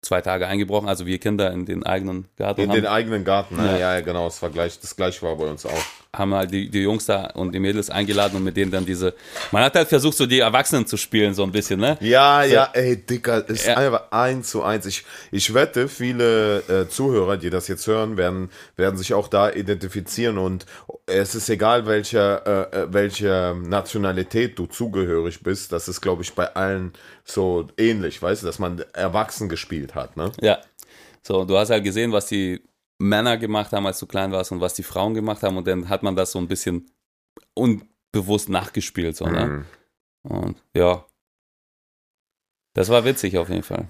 zwei Tage eingebrochen, also wir Kinder in den eigenen Garten. in haben, den eigenen Garten, ja, Ja. ja, ja genau, das war gleich, das gleiche war bei uns auch. Haben halt die, die Jungs da und die Mädels eingeladen und mit denen dann diese, man hat halt versucht, so die Erwachsenen zu spielen, so ein bisschen, ne? Ja, ja, ey, Dicker, ist Ja. einfach eins zu eins. Ich, ich wette, viele äh, Zuhörer, die das jetzt hören, werden, werden sich auch da identifizieren und es ist egal, welcher, äh, äh, welcher Nationalität du zugehörig bist, das ist, glaube ich, bei allen so ähnlich, weißt du, dass man erwachsen gespielt hat, ne? Ja. So, du hast halt gesehen, was die Männer gemacht haben, als du klein warst und was die Frauen gemacht haben und dann hat man das so ein bisschen unbewusst nachgespielt, so, ne? Mhm. Und ja. Das war witzig auf jeden Fall.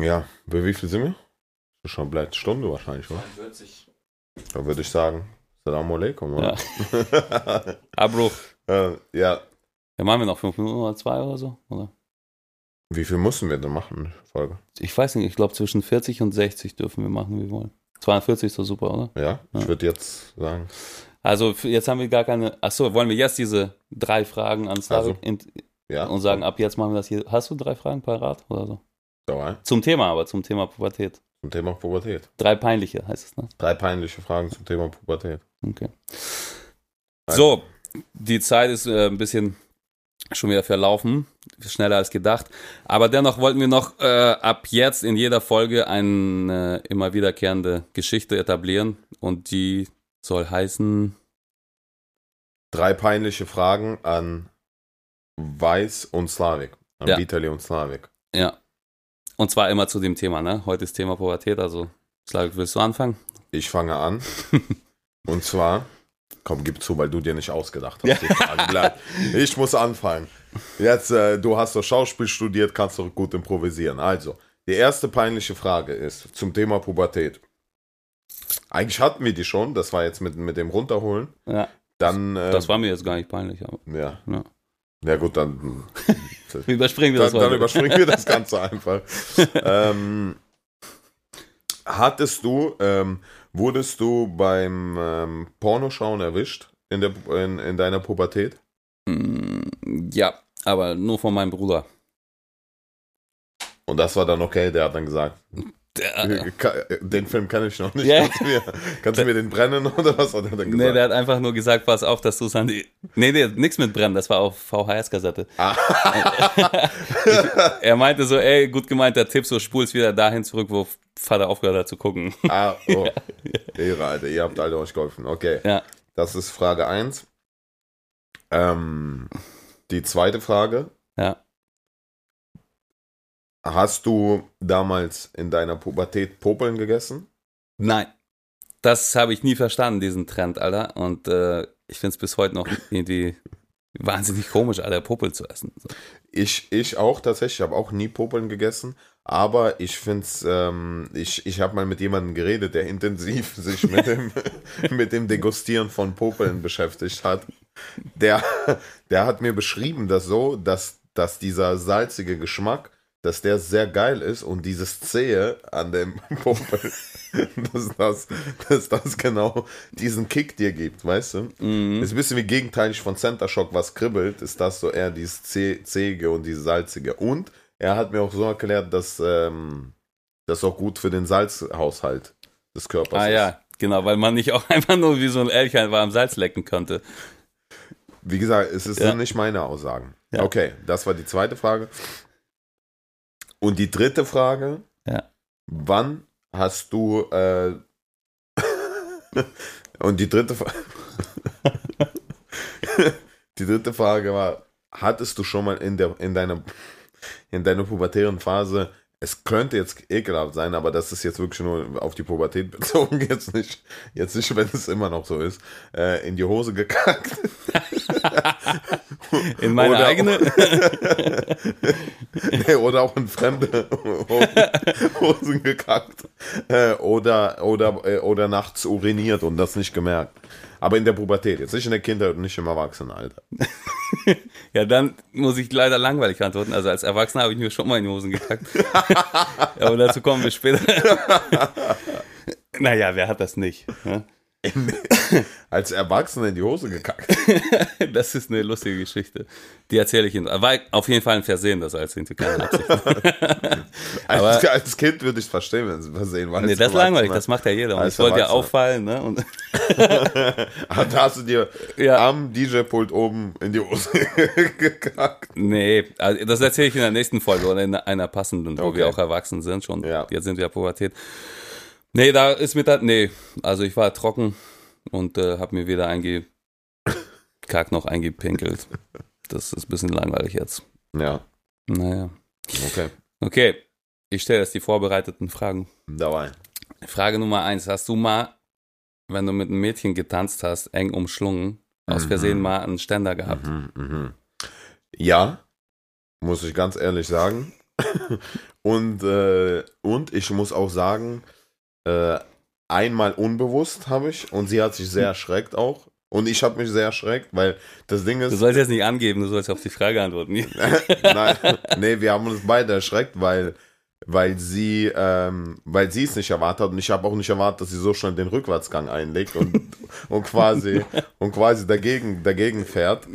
Ja, bei wie viel sind wir? Schon bleibt Stunde wahrscheinlich, oder? Da würde ich sagen, Salam alaikum, oder? Abbruch. äh, ja, Ja, machen wir noch fünf Minuten oder zwei oder so? Oder? Wie viel müssen wir denn machen, Folge? Ich weiß nicht, ich glaube zwischen 40 und 60 dürfen wir machen, wie wir wollen. 42 ist doch super, oder? Ja, ich Ja. würde jetzt sagen, Also jetzt haben wir gar keine. Achso, wollen wir jetzt diese drei Fragen an Slavik Also, ja. und sagen, ab jetzt machen wir das hier. Hast du drei Fragen parat oder so? Dabei, Zum Thema, aber zum Thema Pubertät. zum Thema Pubertät. Drei peinliche heißt es, ne? Drei peinliche Fragen zum Thema Pubertät. Okay. So, die Zeit ist äh, ein bisschen schon wieder verlaufen, schneller als gedacht. Aber dennoch wollten wir noch äh, ab jetzt in jeder Folge eine immer wiederkehrende Geschichte etablieren und die soll heißen, Drei peinliche Fragen an Weiß und Slavik. An Ja. Vitali und Slavik. ja, und zwar immer zu dem Thema, ne? Heute ist Thema Pubertät, also Slavik, willst du anfangen? Ich fange an. und zwar, komm, gib zu, weil du dir nicht ausgedacht hast. Ja. Ich muss anfangen. Jetzt, äh, du hast doch Schauspiel studiert, kannst doch gut improvisieren. Also, die erste peinliche Frage ist zum Thema Pubertät. Eigentlich hatten wir die schon, das war jetzt mit, mit dem Runterholen. Ja, Dann, äh, das war mir jetzt gar nicht peinlich, aber ja. Ja. Ja, gut, dann, überspringen wir das dann, dann heute. überspringen wir das Ganze einfach. ähm, hattest du, ähm, wurdest du beim ähm, Pornoschauen erwischt in, der, in, in deiner Pubertät? Mm, Ja, aber nur von meinem Bruder. Und das war dann okay, der hat dann gesagt, Der, "Ka- den Film kenne ich noch nicht. Ja. Kannst, du mir, kannst du mir den brennen oder was hat er dann nee, der hat einfach nur gesagt, pass auf, dass du es an die. Nee, nee, nix mit brennen, das war auf VHS-Kassette. Ah. er meinte so, ey, gut gemeint, der Tipp, so spulst wieder dahin zurück, wo Vater aufgehört hat zu gucken. ah, oh. Ehre, Alter, ihr habt alle euch geholfen. Okay. Ja. Das ist Frage 1. Ähm, die zweite Frage. Ja. Hast du damals in deiner Pubertät Popeln gegessen? Nein. Das habe ich nie verstanden, diesen Trend, Alter. Und äh, ich finde es bis heute noch irgendwie wahnsinnig komisch, Alter, Popel zu essen. So. Ich, ich auch tatsächlich, ich habe auch nie Popeln gegessen, aber ich finde es, ähm, ich, ich habe mal mit jemandem geredet, der intensiv sich mit dem, mit dem Degustieren von Popeln beschäftigt hat. Der, der hat mir beschrieben, dass so, dass, dass dieser salzige Geschmack, dass der sehr geil ist und dieses Zähe an dem Popel, dass das, dass das genau diesen Kick dir gibt, weißt du? Mhm. Ist ein bisschen wie gegenteilig von Center Shock, was kribbelt, ist das so eher dieses Zäh- Zähige und dieses Salzige. Und er hat mir auch so erklärt, dass ähm, das auch gut für den Salzhaushalt des Körpers Ah ist. ja, genau, weil man nicht auch einfach nur wie so ein Elch einfach am Salz lecken könnte. Wie gesagt, es ist Ja. sind nicht meine Aussagen. Ja. Okay, das war die zweite Frage. Und die dritte Frage. Ja. Wann hast du äh, und die dritte die dritte Frage war, hattest du schon mal in der in deiner in deiner pubertären Phase es könnte jetzt ekelhaft sein, aber das ist jetzt wirklich nur auf die Pubertät bezogen, jetzt nicht, jetzt nicht, wenn es immer noch so ist, äh, in die Hose gekackt. In meine Oder- eigene. Nee, oder auch in fremde Hosen, Hosen gekackt. Äh, oder, oder, äh, oder nachts uriniert und das nicht gemerkt. Aber in der Pubertät, jetzt nicht in der Kindheit und nicht im Erwachsenenalter. Ja, dann muss ich leider langweilig antworten. Also als Erwachsener habe ich mir schon mal in die Hosen gekackt. Aber dazu kommen wir später. naja, wer hat das nicht? ne? Als Erwachsener in die Hose gekackt. Das ist eine lustige Geschichte. Die erzähle ich Ihnen. War auf jeden Fall ein Versehen, das als Absicht. Als, als Kind würde ich es verstehen, wenn sie versehen war. Nee, das ist langweilig, das macht ja jeder. Und ich wollte ja auffallen, ne? Und Ah, Da hast du dir Ja. am DJ-Pult oben in die Hose gekackt. Nee, also das erzähle ich in der nächsten Folge oder in einer passenden, wo Okay. wir auch erwachsen sind schon. Ja. Jetzt sind wir ja Pubertät. Nee, da ist mir das, nee, also ich war trocken und äh, habe mir weder eingekackt noch eingepinkelt. Das ist ein bisschen langweilig jetzt. Ja, Naja. okay. Okay, ich stelle jetzt die vorbereiteten Fragen. Dabei. Frage Nummer eins. Hast du mal, wenn du mit einem Mädchen getanzt hast, eng umschlungen, aus Mhm. Versehen mal einen Ständer gehabt? Mhm, mhm. Ja, muss ich ganz ehrlich sagen. und, äh, und ich muss auch sagen, äh, einmal unbewusst habe ich und sie hat sich sehr erschreckt auch. Und ich habe mich sehr erschreckt, weil das Ding Du ist. sollst jetzt nicht angeben, du sollst auf die Frage antworten. Nein, nee, wir haben uns beide erschreckt, weil, weil sie, ähm, weil sie es nicht erwartet hat und ich habe auch nicht erwartet, dass sie so schnell den Rückwärtsgang einlegt und, und quasi und quasi dagegen, dagegen fährt.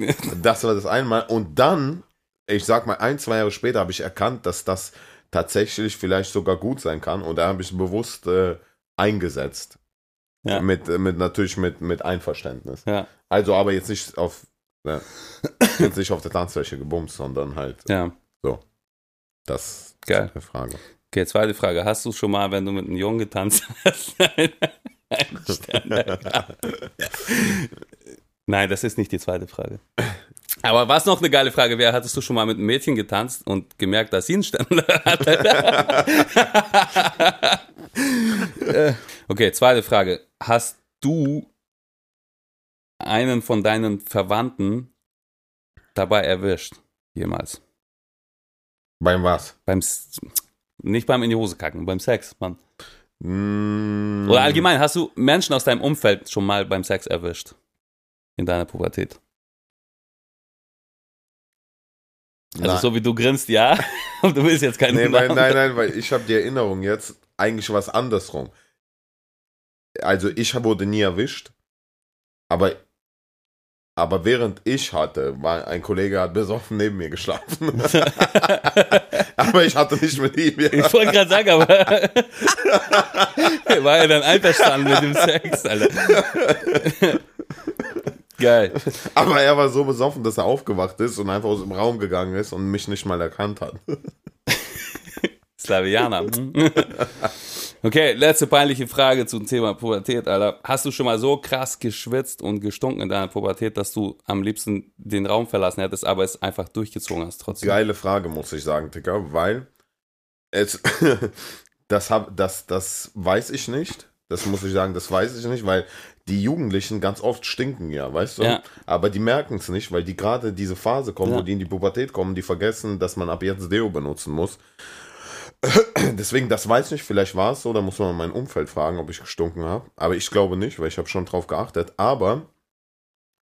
Das war das einmal. Und dann, ich sag mal, ein, zwei Jahre später habe ich erkannt, dass das tatsächlich vielleicht sogar gut sein kann und da habe ich bewusst äh, eingesetzt. Ja. Mit, äh, mit natürlich mit, mit Einverständnis. Ja, Also aber jetzt nicht auf ja, jetzt nicht auf der Tanzfläche gebumst, sondern halt ja. das Geil. ist eine Frage. Okay, zweite Frage. Hast du schon mal, wenn du mit einem Jungen getanzt hast? Nein, das ist nicht die zweite Frage. Aber was noch eine geile Frage wäre, hattest du schon mal mit einem Mädchen getanzt und gemerkt, dass sie einen Ständer hatte? Äh, okay, zweite Frage. Hast du einen von deinen Verwandten dabei erwischt? Jemals? Beim was? Beim S nicht beim in die Hose kacken, beim Sex, Mann. Mm, Oder allgemein, hast du Menschen aus deinem Umfeld schon mal beim Sex erwischt? In deiner Pubertät? Also nein. so wie du grinst, ja. Und du willst jetzt keinen nee, Namen. nein, nein, weil ich habe die Erinnerung jetzt eigentlich was andersrum. Also ich wurde nie erwischt, aber aber während ich hatte, war ein Kollege hat besoffen neben mir geschlafen. aber ich hatte nicht mit ihm. Ja. Ich wollte gerade sagen, aber war er dann einverstanden mit dem Sex, Alter. Geil. Aber er war so besoffen, dass er aufgewacht ist und einfach aus dem Raum gegangen ist und mich nicht mal erkannt hat. Slavianer. hm? Okay, letzte peinliche Frage zum Thema Pubertät, Alter. Hast du schon mal so krass geschwitzt und gestunken in deiner Pubertät, dass du am liebsten den Raum verlassen hättest, aber es einfach durchgezogen hast trotzdem? Geile Frage, muss ich sagen, Digga, weil es, das, hab, das, das weiß ich nicht. Das muss ich sagen, das weiß ich nicht, weil die Jugendlichen ganz oft stinken ja, weißt du? Ja. Aber die merken es nicht, weil die gerade diese Phase kommen, Ja. wo die in die Pubertät kommen, die vergessen, dass man ab jetzt Deo benutzen muss. Deswegen, das weiß ich, vielleicht war es so, da muss man mein Umfeld fragen, ob ich gestunken habe. Aber ich glaube nicht, weil ich habe schon drauf geachtet. Aber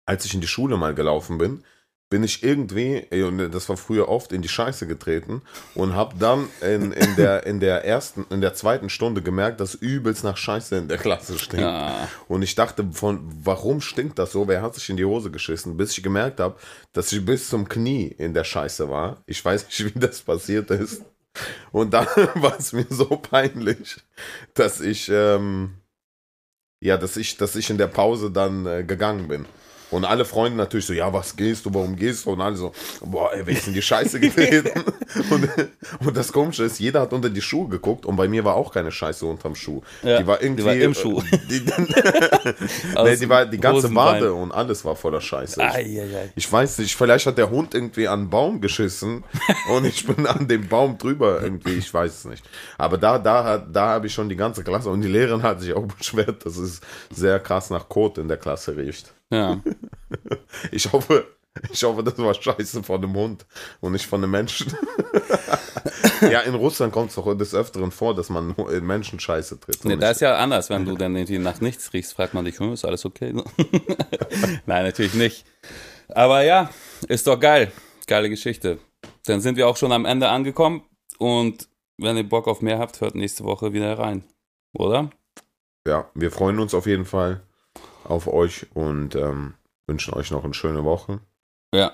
als ich in die Schule mal gelaufen bin, bin ich irgendwie, das war früher oft, in die Scheiße getreten und habe dann in, in, der, in der ersten, in der zweiten Stunde gemerkt, dass übelst nach Scheiße in der Klasse stinkt. Ja. Und ich dachte, von warum stinkt das so? Wer hat sich in die Hose geschissen? Bis ich gemerkt habe, dass ich bis zum Knie in der Scheiße war. Ich weiß nicht, wie das passiert ist. Und dann war es mir so peinlich, dass ich, ähm, ja, dass ich, dass ich in der Pause dann äh, gegangen bin. Und alle Freunde natürlich so, ja, was gehst du, warum gehst du? Und alle so, boah, ey, wer ist in die Scheiße getreten? und, und das Komische ist, jeder hat unter die Schuhe geguckt und bei mir war auch keine Scheiße unterm Schuh. Ja, die war irgendwie. die war im Schuh. Die, nee, Aus die war die ganze. Wade und alles war voller Scheiße. Ich, Eieiei. ich weiß nicht, vielleicht hat der Hund irgendwie an einen Baum geschissen und ich bin an dem Baum drüber irgendwie, ich weiß es nicht. Aber da, da, hat- da habe ich schon die ganze Klasse und die Lehrerin hat sich auch beschwert, dass es sehr krass nach Kot in der Klasse riecht. Ja. Ich hoffe, ich hoffe, das war Scheiße von dem Hund und nicht von einem Menschen. ja, in Russland kommt es doch des Öfteren vor, dass man in Menschen Scheiße tritt. Nee, da ist ja anders, wenn du dann irgendwie nach nichts riechst, fragt man dich, hm, ist alles okay? Nein, natürlich nicht. Aber ja, ist doch geil. Geile Geschichte. Dann sind wir auch schon am Ende angekommen und wenn ihr Bock auf mehr habt, hört nächste Woche wieder rein. Oder? ja, wir freuen uns auf jeden Fall auf euch und ähm, wünschen euch noch eine schöne Woche. Ja.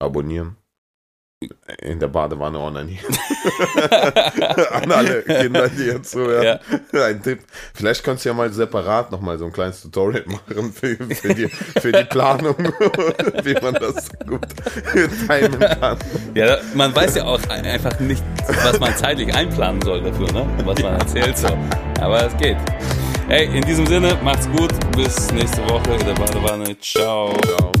Abonnieren. In der Badewanne online. An alle Kinder, die jetzt zuhören. Ein Tipp. Vielleicht kannst du ja mal separat nochmal so ein kleines Tutorial machen für, für, die, für die Planung, wie man das gut timen kann. Ja, man weiß ja auch ein- einfach nicht, was man zeitlich einplanen soll dafür, ne? Was man erzählt so. Aber es geht. Ey, in diesem Sinne, macht's gut. Bis nächste Woche in der Badewanne. Ciao. Ciao.